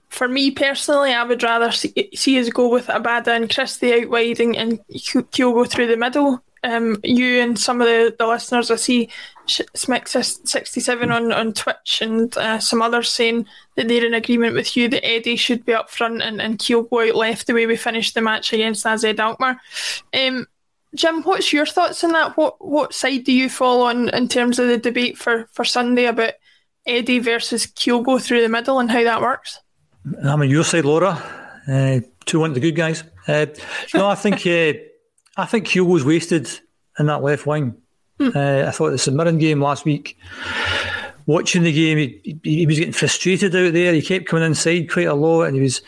For me personally, I would rather see, see us go with Abada and Christie out wide and, and Kyogo through the middle. Um, you and some of the, the listeners, I see Smix67 on, on Twitch and uh, some others saying that they're in agreement with you that Eddie should be up front and, and Kyogo out left the way we finished the match against AZ Alkmaar. Um, Jim, what's your thoughts on that? What what side do you fall on in terms of the debate for, for Sunday about Eddie versus Kyogo through the middle and how that works? I'm on your side, Laura. Uh, two one the good guys. Uh, no, I think (laughs) uh, I think Kyogo's wasted in that left wing. Hmm. Uh, I thought the St Mirren game last week. Watching the game, he, he, he was getting frustrated out there. He kept coming inside quite a lot, and he was.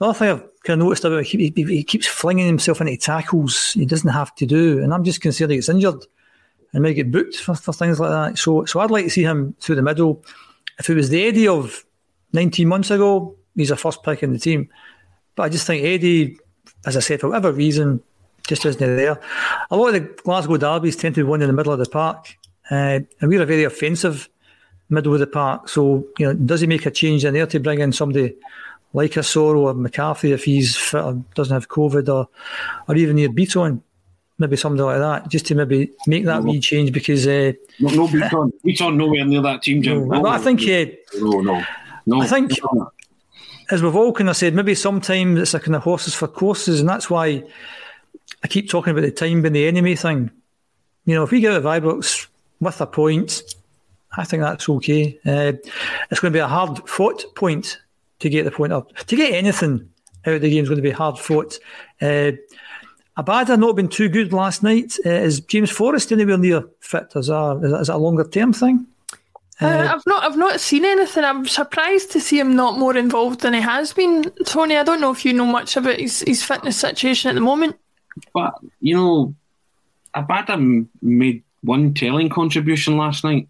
Another thing I've kind of noticed about he, he, he, keeps flinging himself into tackles he doesn't have to do, and I'm just concerned he gets injured and may get booked for, for things like that. So, so I'd like to see him through the middle. If it was the Eddie of 19 months ago, he's a first pick in the team. But I just think Eddie, as I said, for whatever reason, just isn't there. A lot of the Glasgow derbies tend to be won in the middle of the park, uh, and we're a very offensive middle of the park. So, you know, does he make a change in there to bring in somebody like a Soro or McCarthy if he's fit or doesn't have COVID or, or even Nir Bitton? Maybe something like that, just to maybe make that wee change because. Uh, no, no Bitton. Bitton nowhere near that team, Jim. No, I think. Uh, no, no. No, I think, as we've all kind of said, maybe sometimes it's a kind of horses for courses, and that's why I keep talking about the time being the enemy thing. You know, if we get of Ibrox with a point, I think that's okay. Uh, it's going to be a hard fought point to get the point up. To get anything out of the game is going to be hard fought. Uh, Abada not been too good last night. Uh, is James Forrest anywhere near fit? Is that, is that a longer term thing? Uh, I've not, I've not seen anything. I'm surprised to see him not more involved than he has been. Tony, I don't know if you know much about his, his fitness situation at the moment. But you know, Abada made one telling contribution last night,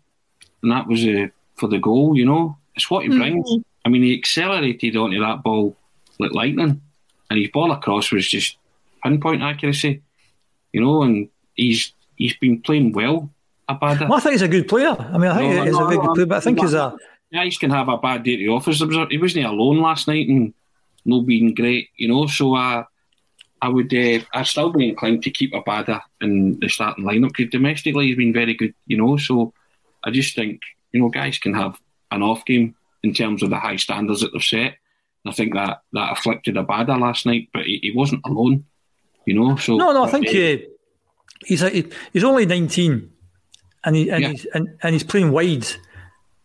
and that was uh, for the goal. You know, it's what he brings. Mm-hmm. I mean, he accelerated onto that ball like lightning, and his ball across was just pinpoint accuracy. You know, and he's he's been playing well Abada. Well, I think he's a good player. I mean, I think no, he's no, a very good player, but I think he's a. Yeah, Guys can have a bad day at the office. He wasn't alone last night and no being great, you know. So uh, I would, uh, I'd still be inclined to keep Abada in the starting lineup because domestically he's been very good, you know. So I just think, you know, guys can have an off game in terms of the high standards that they've set. I think that that afflicted Abada last night, but he, he wasn't alone, you know. So no, no, I think uh, he's a, he's only nineteen and he and, yeah. he's, and, and he's playing wide.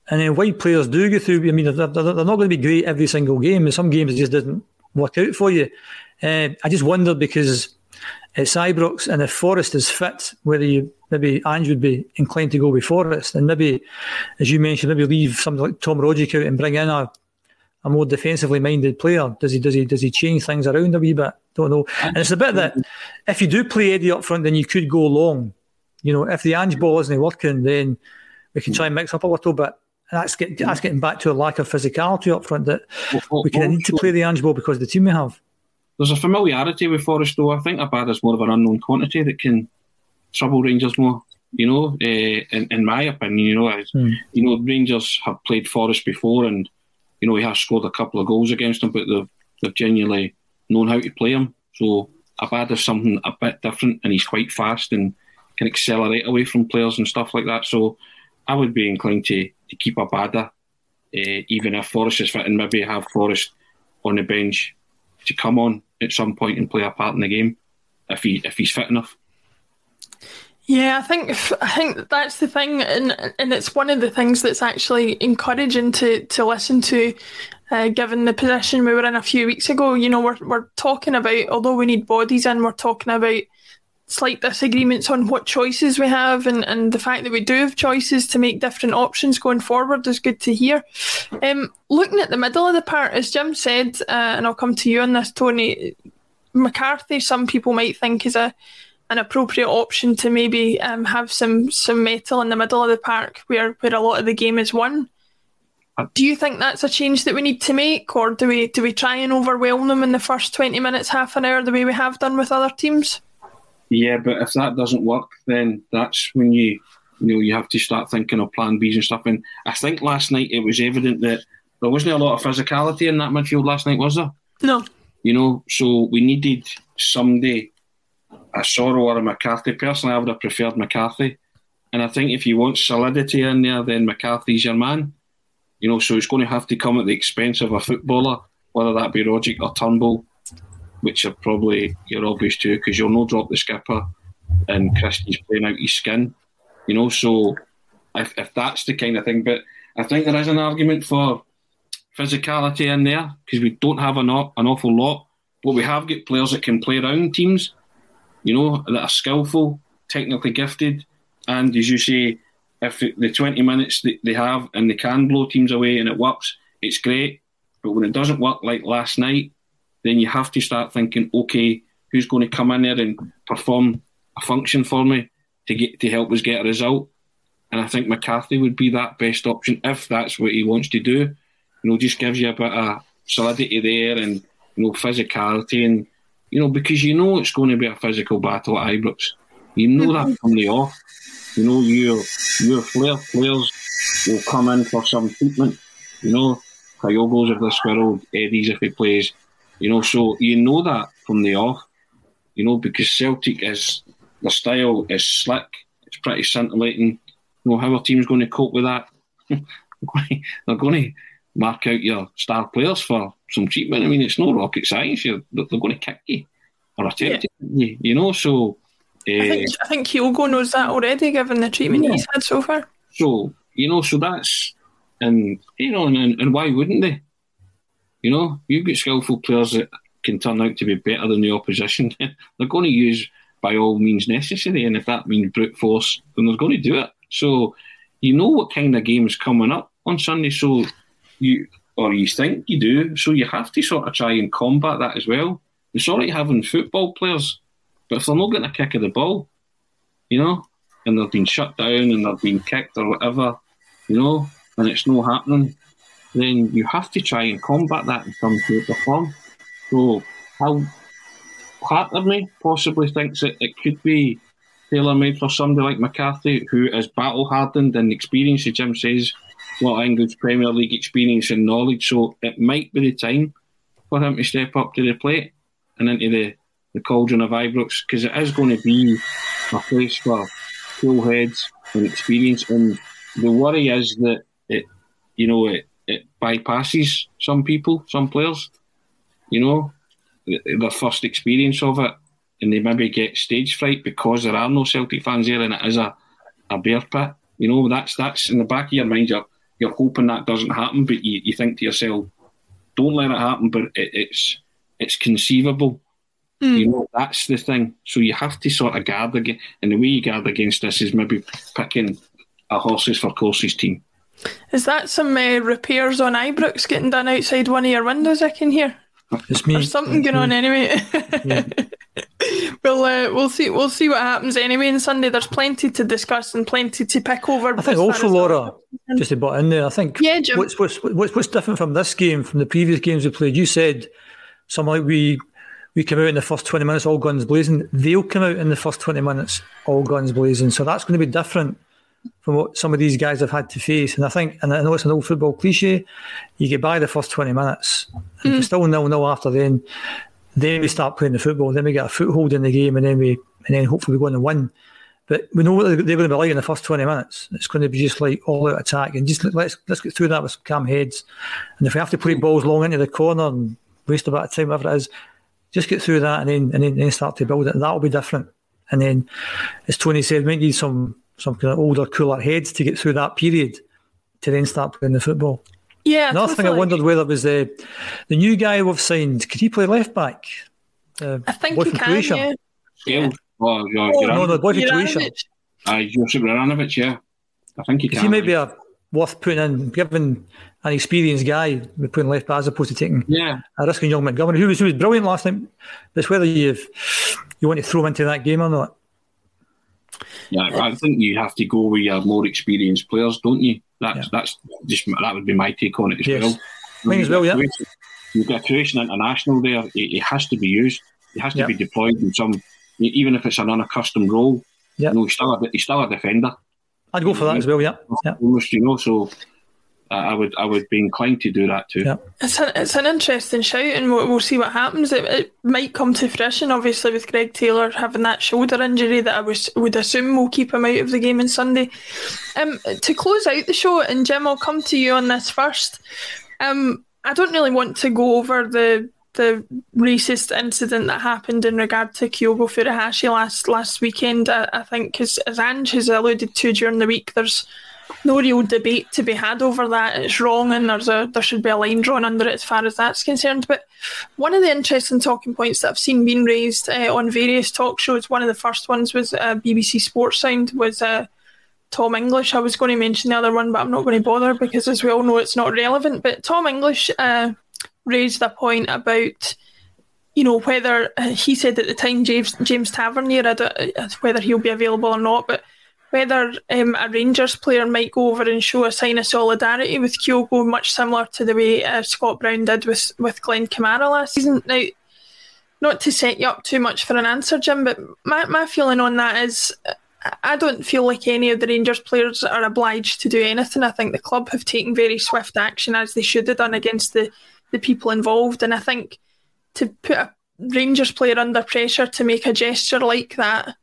And then wide players do go through. I mean, they're, they're, they're not going to be great every single game. In some games, it just doesn't work out for you. Uh, I just wonder because it's Ibrox, and if Forrest is fit, whether you maybe Ange would be inclined to go with Forrest, and maybe, as you mentioned, maybe leave something like Tom Rogic out and bring in a, a more defensively minded player. Does he does he does he change things around a wee bit? Don't know. And it's a bit that if you do play Eddie up front, then you could go long you know, if the Ange ball isn't working, then we can try and mix up a little bit. And that's, get, that's getting back to a lack of physicality up front that we kind of need to play the Ange ball because of the team we have. There's a familiarity with Forrest, though. I think Abad is more of an unknown quantity that can trouble Rangers more. You know, uh, in, in my opinion, you know, as, hmm. you know, Rangers have played Forrest before, and you know he has scored a couple of goals against them, but they've they've genuinely known how to play him. So Abad is something a bit different, and he's quite fast and can accelerate away from players and stuff like that. So I would be inclined to, to keep Abada, uh, even if Forrest is fit, and maybe have Forrest on the bench to come on at some point and play a part in the game if he if he's fit enough. Yeah, I think I think that's the thing, and and it's one of the things that's actually encouraging to to listen to, uh, given the position we were in a few weeks ago. You know, we're we're talking about although we need bodies in, we're talking about slight disagreements on what choices we have and, and the fact that we do have choices to make different options going forward is good to hear. Um, looking at the middle of the part, as Jim said, uh, and I'll come to you on this, Tony, McCarthy, some people might think is a an appropriate option to maybe um, have some some metal in the middle of the park where, where a lot of the game is won. Do you think that's a change that we need to make, or do we do we try and overwhelm them in the first twenty minutes, half an hour, the way we have done with other teams? Yeah, but if that doesn't work, then that's when you you know you have to start thinking of plan Bs and stuff. And I think last night it was evident that there wasn't a lot of physicality in that midfield last night, was there? No. You know, so we needed somebody, a Soro or a McCarthy. Personally, I would have preferred McCarthy. And I think if you want solidity in there, then McCarthy's your man. You know, so it's going to have to come at the expense of a footballer, whether that be Rogic or Turnbull which are probably your obvious two because you'll no drop the skipper and Christie's playing out his skin, you know. So if, if that's the kind of thing, but I think there is an argument for physicality in there because we don't have an, an awful lot, but we have got players that can play around teams, you know, that are skillful, technically gifted, and as you say, if the 20 minutes that they have and they can blow teams away and it works, it's great. But when it doesn't work like last night, then you have to start thinking, okay, who's going to come in there and perform a function for me to get to help us get a result? And I think McCarthy would be that best option if that's what he wants to do. You know, just gives you a bit of solidity there and you know physicality and You know, because you know it's going to be a physical battle at Ibrox. You know that from the off. You know, your your flair players will come in for some treatment. You know, Kyogo's if the squirrel, Eddie's if he plays. You know, so you know that from the off. You know, because Celtic is the style is slick. It's pretty scintillating. You know how our team's going to cope with that. (laughs) they're going to mark out your star players for some treatment. I mean, it's no rocket science. You're, they're going to kick you or attempt yeah. you. You know, so. Uh, I think I think Kyogo knows that already, given the treatment yeah. he's had so far. So you know, so that's and you know, and, and why wouldn't they? You know, you've got skillful players that can turn out to be better than the opposition. (laughs) they're going to use by all means necessary, and if that means brute force, then they're going to do it. So you know what kind of game's coming up on Sunday. So you or you think you do. So you have to sort of try and combat that as well. It's all right having football players, but if they're not getting a kick of the ball, you know, and they've been shut down and they've been kicked or whatever, you know, and it's not happening, then you have to try and combat that in some shape or form. So how part of me possibly thinks that it could be tailor made for somebody like McCarthy, who is battle hardened and experienced, as Jim says, a lot of English Premier League experience and knowledge. So it might be the time for him to step up to the plate and into the, the cauldron of Ibrox because it is going to be a place for cool heads and experience. And the worry is that it, you know, it, it bypasses some people, some players, you know, their first experience of it. And they maybe get stage fright because there are no Celtic fans there and it is a, a bear pit. You know, that's that's in the back of your mind. You're, you're hoping that doesn't happen, but you, you think to yourself, don't let it happen, but it, it's it's conceivable. Mm. You know, that's the thing. So you have to sort of guard against, and the way you guard against this is maybe picking a horses for courses team. Is that some uh, repairs on Ibrox getting done outside one of your windows? I can hear. It's me. There's something going on anyway. Yeah. (laughs) we'll uh, we'll see we'll see what happens anyway on Sunday. There's plenty to discuss and plenty to pick over. I think also Laura, just to butt in there. I think yeah, Jim. What's, what's what's what's different from this game from the previous games we played? You said something like we we come out in the first 20 minutes all guns blazing. They'll come out in the first 20 minutes all guns blazing. So that's going to be different from what some of these guys have had to face. And I think, and I know it's an old football cliche, you get by the first 20 minutes, and mm. still nil nil after then, then we start playing the football, then we get a foothold in the game, and then we, and then hopefully we go on and win. But we know what they're going to be like in the first 20 minutes. It's going to be just like all out attack, and just let's let's get through that with some calm heads. And if we have to play balls long into the corner and waste a bit of time, whatever it is, just get through that and then and then, then start to build it. That'll be different. And then, as Tony said, we need some some kind of older, cooler heads to get through that period to then start playing the football. Yeah. Another thing I wondered whether was the the new guy we've signed. Could he play left back? Uh, I think he can. Croatia. Yeah. yeah. Well, yeah, oh, no, no, boy from Croatia. Uh, Josip Juranovic, yeah. I think he can. He might be a worth putting in, given an experienced guy with putting left back as opposed to taking yeah. a risk on young Montgomery, who was who was brilliant last night. But it's whether you've you want to throw him into that game or not. Yeah, I think you have to go with your more experienced players, don't you? That's yeah. that's just that would be my take on it as yes. well. Mine as well, yeah. You've got Croatian international there. It, it, has to be used. It has to yeah. be deployed in some, even if it's an unaccustomed role. Yeah, you know, he's still a, he's still a defender. I'd go for that as well. Yeah, yeah. Almost, you know, so I would I would be inclined to do that too. Yeah. It's an it's an interesting shout, and we'll, we'll see what happens. It, it, might come to fruition, obviously, with Greg Taylor having that shoulder injury that I was would assume will keep him out of the game on Sunday. Um, to close out the show, and Jim, I'll come to you on this first. Um, I don't really want to go over the the racist incident that happened in regard to Kyogo Furuhashi last last weekend. I, I think, as as Ange has alluded to during the week, there's no real debate to be had over that. It's wrong, and there's a there should be a line drawn under it as far as that's concerned. But one of the interesting talking points that I've seen being raised uh, on various talk shows, one of the first ones was uh, BBC Sportsound, was uh, Tom English. I was going to mention the other one, but I'm not going to bother because, as we all know, it's not relevant. But Tom English uh, raised a point about you know whether uh, he said at the time James James Tavernier, uh, whether he'll be available or not, but whether um, a Rangers player might go over and show a sign of solidarity with Kyogo, much similar to the way uh, Scott Brown did with with Glenn Kamara last season. Now, not to set you up too much for an answer, Jim, but my, my feeling on that is I don't feel like any of the Rangers players are obliged to do anything. I think the club have taken very swift action as they should have done against the, the people involved. And I think to put a Rangers player under pressure to make a gesture like that,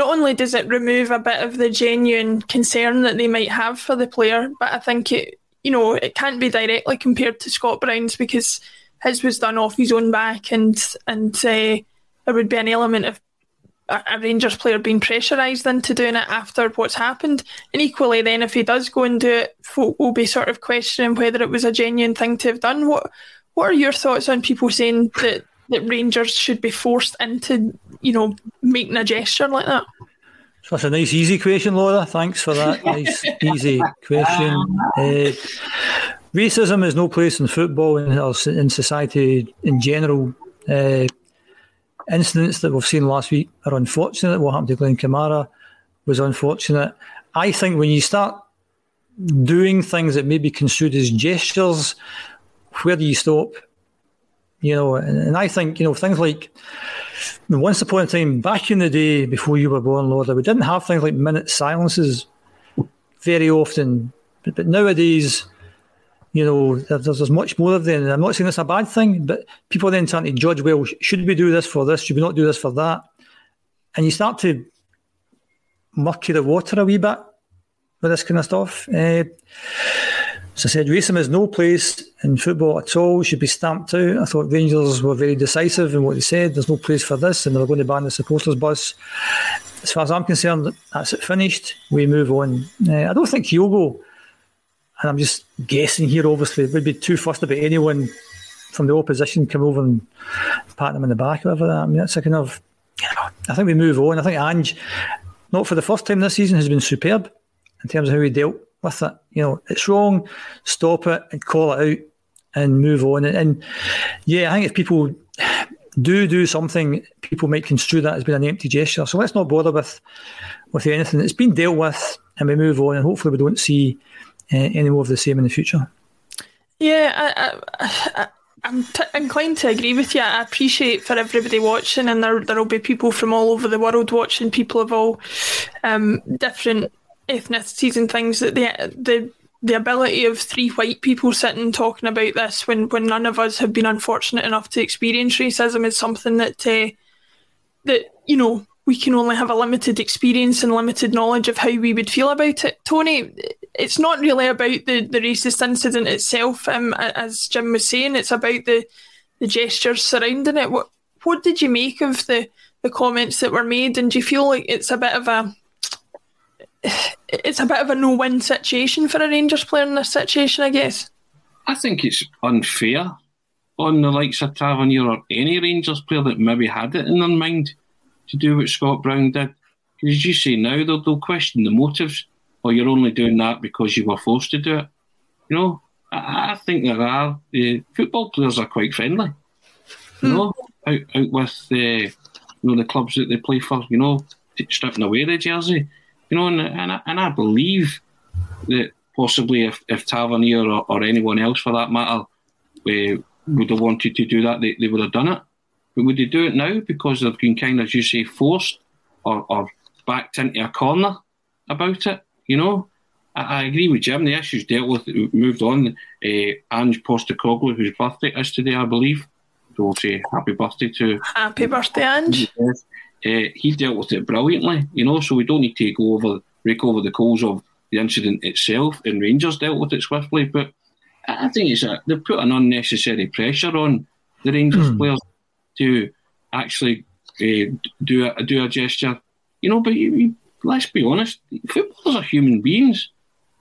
not only does it remove a bit of the genuine concern that they might have for the player, but I think it, you know, it can't be directly compared to Scott Brown's because his was done off his own back, and and uh, there would be an element of a, Rangers player being pressurised into doing it after what's happened. And equally, then if he does go and do it, folk will be sort of questioning whether it was a genuine thing to have done. What What are your thoughts on people saying that that Rangers should be forced into, you know, making a gesture like that? So that's a nice, easy question, Laura. Thanks for that. nice, (laughs) easy question. Uh, racism is no place in football and in society in general. Uh, incidents that we've seen last week are unfortunate. What happened to Glenn Kamara was unfortunate. I think when you start doing things that may be construed as gestures, where do you stop? You know, and, and I think, you know, things like once upon a time, back in the day before you were born, Laura, we didn't have things like minute silences very often. But, but nowadays, you know, there's, there's much more of them. And I'm not saying it's a bad thing, but people then trying to judge, well, should we do this for this? Should we not do this for that? And you start to murky the water a wee bit with this kind of stuff. Uh, as I said, racism has no place in football at all. Should be stamped out. I thought Rangers were very decisive in what they said. There's no place for this, and they were going to ban the supporters bus. As far as I'm concerned, that's it finished. We move on. Uh, I don't think Kyogo, and I'm just guessing here, obviously, would be too fussed about anyone from the opposition come over and pat them in the back, whatever that. I mean, that's a kind of, I think we move on. I think Ange, not for the first time this season, has been superb in terms of how he dealt with it. You know, it's wrong, stop it and call it out and move on. And, and yeah, I think if people do do something, people might construe that as being an empty gesture. So let's not bother with with anything. It's been dealt with, and we move on, and hopefully we don't see uh, any more of the same in the future. Yeah, I, I'm t- inclined to agree with you. I appreciate for everybody watching, and there there will be people from all over the world watching. People of all um, different ethnicities and things that the the the ability of three white people sitting talking about this when when none of us have been unfortunate enough to experience racism is something that uh, that you know we can only have a limited experience and limited knowledge of how we would feel about it. Tony, it's not really about the, the racist incident itself, um, as Jim was saying. It's about the the gestures surrounding it. What what did you make of the the comments that were made, and do you feel like it's a bit of a (sighs) it's a bit of a no-win situation for a Rangers player in this situation, I guess. I think it's unfair on the likes of Tavernier or any Rangers player that maybe had it in their mind to do what Scott Brown did. Because as you say now, they'll, they'll question the motives, or you're only doing that because you were forced to do it. You know, I, I think there are uh, football players are quite friendly. You mm. know, out, out with uh, you know the clubs that they play for. You know, stripping away the jersey you know, and, and, I, and I believe that possibly if, if Tavernier or, or anyone else for that matter would have wanted to do that, they, they would have done it. But would they do it now because they've been kind of, as you say, forced or, or backed into a corner about it? You know, I, I agree with Jim. The issue's dealt with, moved on. Uh, Ange Postecoglou, whose birthday is today, I believe. So we'll say happy birthday to. Happy birthday, Ange. Uh, he dealt with it brilliantly, you know. So we don't need to go over rake over the coals of the incident itself. And Rangers dealt with it swiftly, but I think it's a, they put an unnecessary pressure on the Rangers mm. players to actually uh, do a do a gesture, you know. But you, you, let's be honest, footballers are human beings.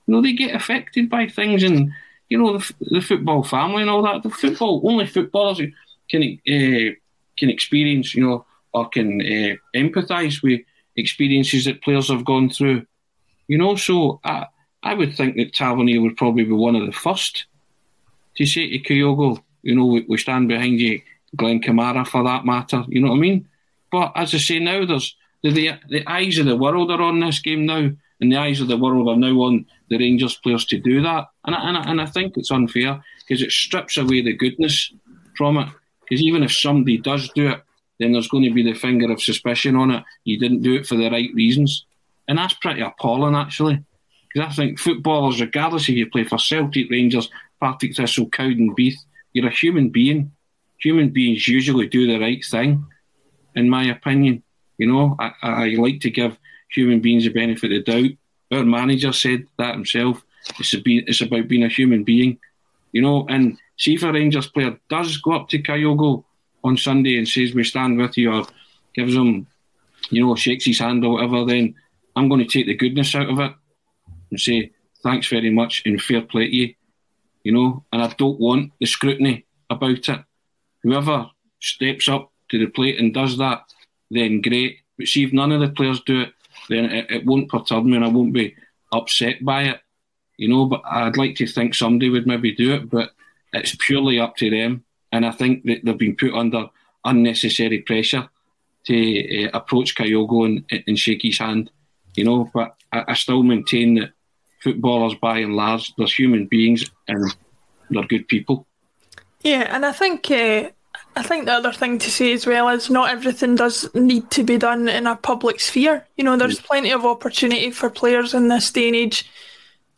You know, they get affected by things, and you know the, the football family and all that. The football only footballers can uh, can experience, you know or can uh, empathise with experiences that players have gone through. You know, so I, I would think that Tavernier would probably be one of the first to say to Kyogo, you know, we, we stand behind you, Glenn Kamara for that matter, you know what I mean? But as I say now, there's the, the, the eyes of the world are on this game now, and the eyes of the world are now on the Rangers players to do that. And I, and I, and I think it's unfair because it strips away the goodness from it. Because even if somebody does do it, then there's going to be the finger of suspicion on it. You didn't do it for the right reasons. And that's pretty appalling, actually. Because I think footballers, regardless if you play for Celtic, Rangers, Partick Thistle, Cowdenbeath, you're a human being. Human beings usually do the right thing, in my opinion. You know, I, I like to give human beings the benefit of the doubt. Our manager said that himself. It's, a, it's about being a human being, you know. And see if a Rangers player does go up to Kyogo on Sunday and says we stand with you, or gives him, you know, shakes his hand or whatever, then I'm going to take the goodness out of it and say thanks very much and fair play to you, you know. And I don't want the scrutiny about it. Whoever steps up to the plate and does that, then great. But see if none of the players do it, then it, it won't perturb me and I won't be upset by it. You know, but I'd like to think somebody would maybe do it, but it's purely up to them. And I think that they've been put under unnecessary pressure to uh, approach Kyogo and, and, shake his hand. You know, but I, I, still maintain that footballers, by and large, they're human beings and they're good people. Yeah, and I think uh, I think the other thing to say as well is not everything does need to be done in a public sphere. You know, there's plenty of opportunity for players in this day and age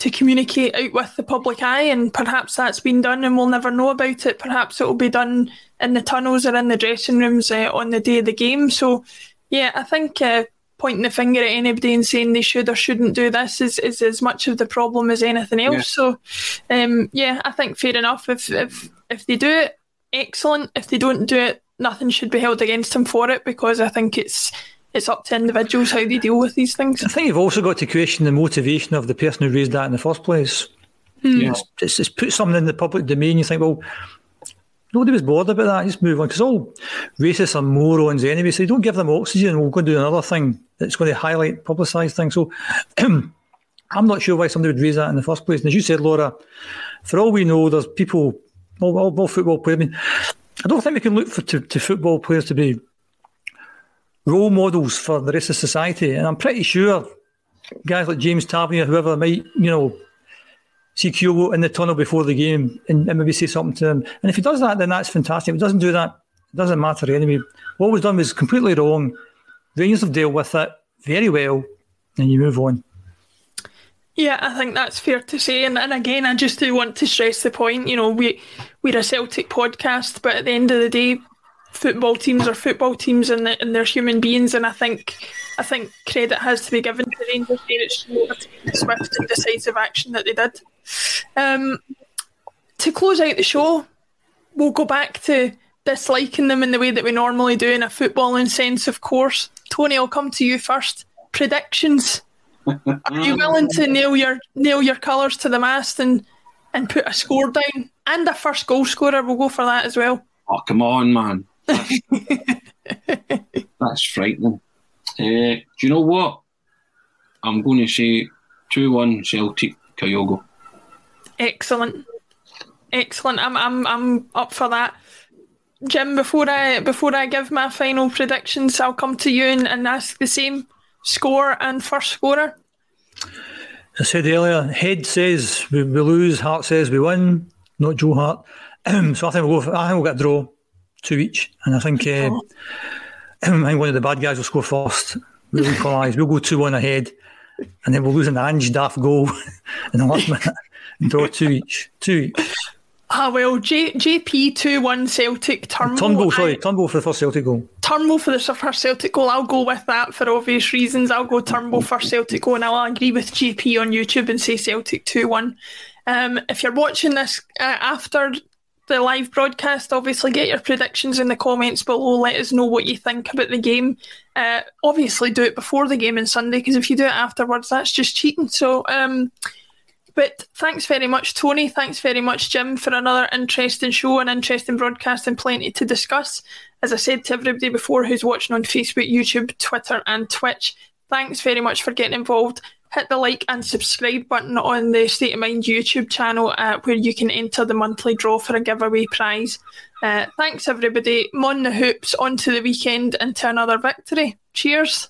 to communicate out with the public eye, and perhaps that's been done and we'll never know about it. Perhaps it will be done in the tunnels or in the dressing rooms uh, on the day of the game. So, yeah, I think uh, pointing the finger at anybody and saying they should or shouldn't do this is, is as much of the problem as anything else. Yeah. So, um, yeah, I think fair enough. If if if they do it, excellent. If they don't do it, nothing should be held against them for it because I think it's it's up to individuals how they deal with these things. I think you've also got to question the motivation of the person who raised that in the first place. Mm. Yeah. It's, it's, put something in the public domain. You think, well, nobody was bothered about that. Just move on because all racists are morons anyway. So you don't give them oxygen. We'll go and do another thing that's going to highlight, publicise things. So (clears throat) I'm not sure why somebody would raise that in the first place. And as you said, Laura, for all we know, there's people, all, all, all football players. I mean, I don't think we can look for to, to football players to be role models for the rest of society. And I'm pretty sure guys like James Tavernier, whoever might, you know, see Kyogo in the tunnel before the game and, and, maybe say something to him. And if he does that, then that's fantastic. If he doesn't do that, it doesn't matter anyway. What was done was completely wrong. Rangers have dealt with it very well, and you move on. Yeah, I think that's fair to say. And, and again, I just do want to stress the point. You know, we we're a Celtic podcast, but at the end of the day, football teams are football teams and, and they're human beings. And I think I think credit has to be given to Rangers here. It's the swift and decisive action that they did. Um, to close out the show, we'll go back to disliking them in the way that we normally do in a footballing sense, of course. Tony, I'll come to you first. Predictions. Are you willing to nail your nail your colours to the mast and and put a score down and a first goal scorer? We'll go for that as well. Oh come on, man! That's frightening. Uh, do you know what? I'm going to say 2 1 Celtic Kyogo. Excellent. Excellent. I'm, I'm, I'm up for that. Jim, before I before I give my final predictions, I'll come to you and, and ask the same score and first scorer. I said earlier, head says we, we lose, heart says we win. Not Joe Hart. (clears throat) so I think we'll go. For, I think we'll get a draw two each, and I think uh, I think one of the bad guys will score first. We'll equalise. (laughs) we'll go two one ahead, and then we'll lose an Ange Daft goal (laughs) in the last minute and draw two each. Two each. Ah well, J- JP two one Celtic Turnbull. Turnbull, sorry, Turnbull for the first Celtic goal. Turnbull for the first Celtic goal. I'll go with that for obvious reasons. I'll go Turnbull for Celtic goal, and I'll agree with JP on YouTube and say Celtic two one. Um, if you're watching this uh, after the live broadcast. Obviously, get your predictions in the comments below. Let us know what you think about the game. Uh, obviously, do it before the game on Sunday because if you do it afterwards, that's just cheating. So, um, but thanks very much, Tony. Thanks very much, Jim, for another interesting show and interesting broadcast and plenty to discuss. As I said to everybody before who's watching on Facebook, YouTube, Twitter, and Twitch, thanks very much for getting involved hit the like and subscribe button on the State of Mind YouTube channel uh, where you can enter the monthly draw for a giveaway prize. Uh, thanks, everybody. Mon the hoops, on to the weekend and to another victory. Cheers.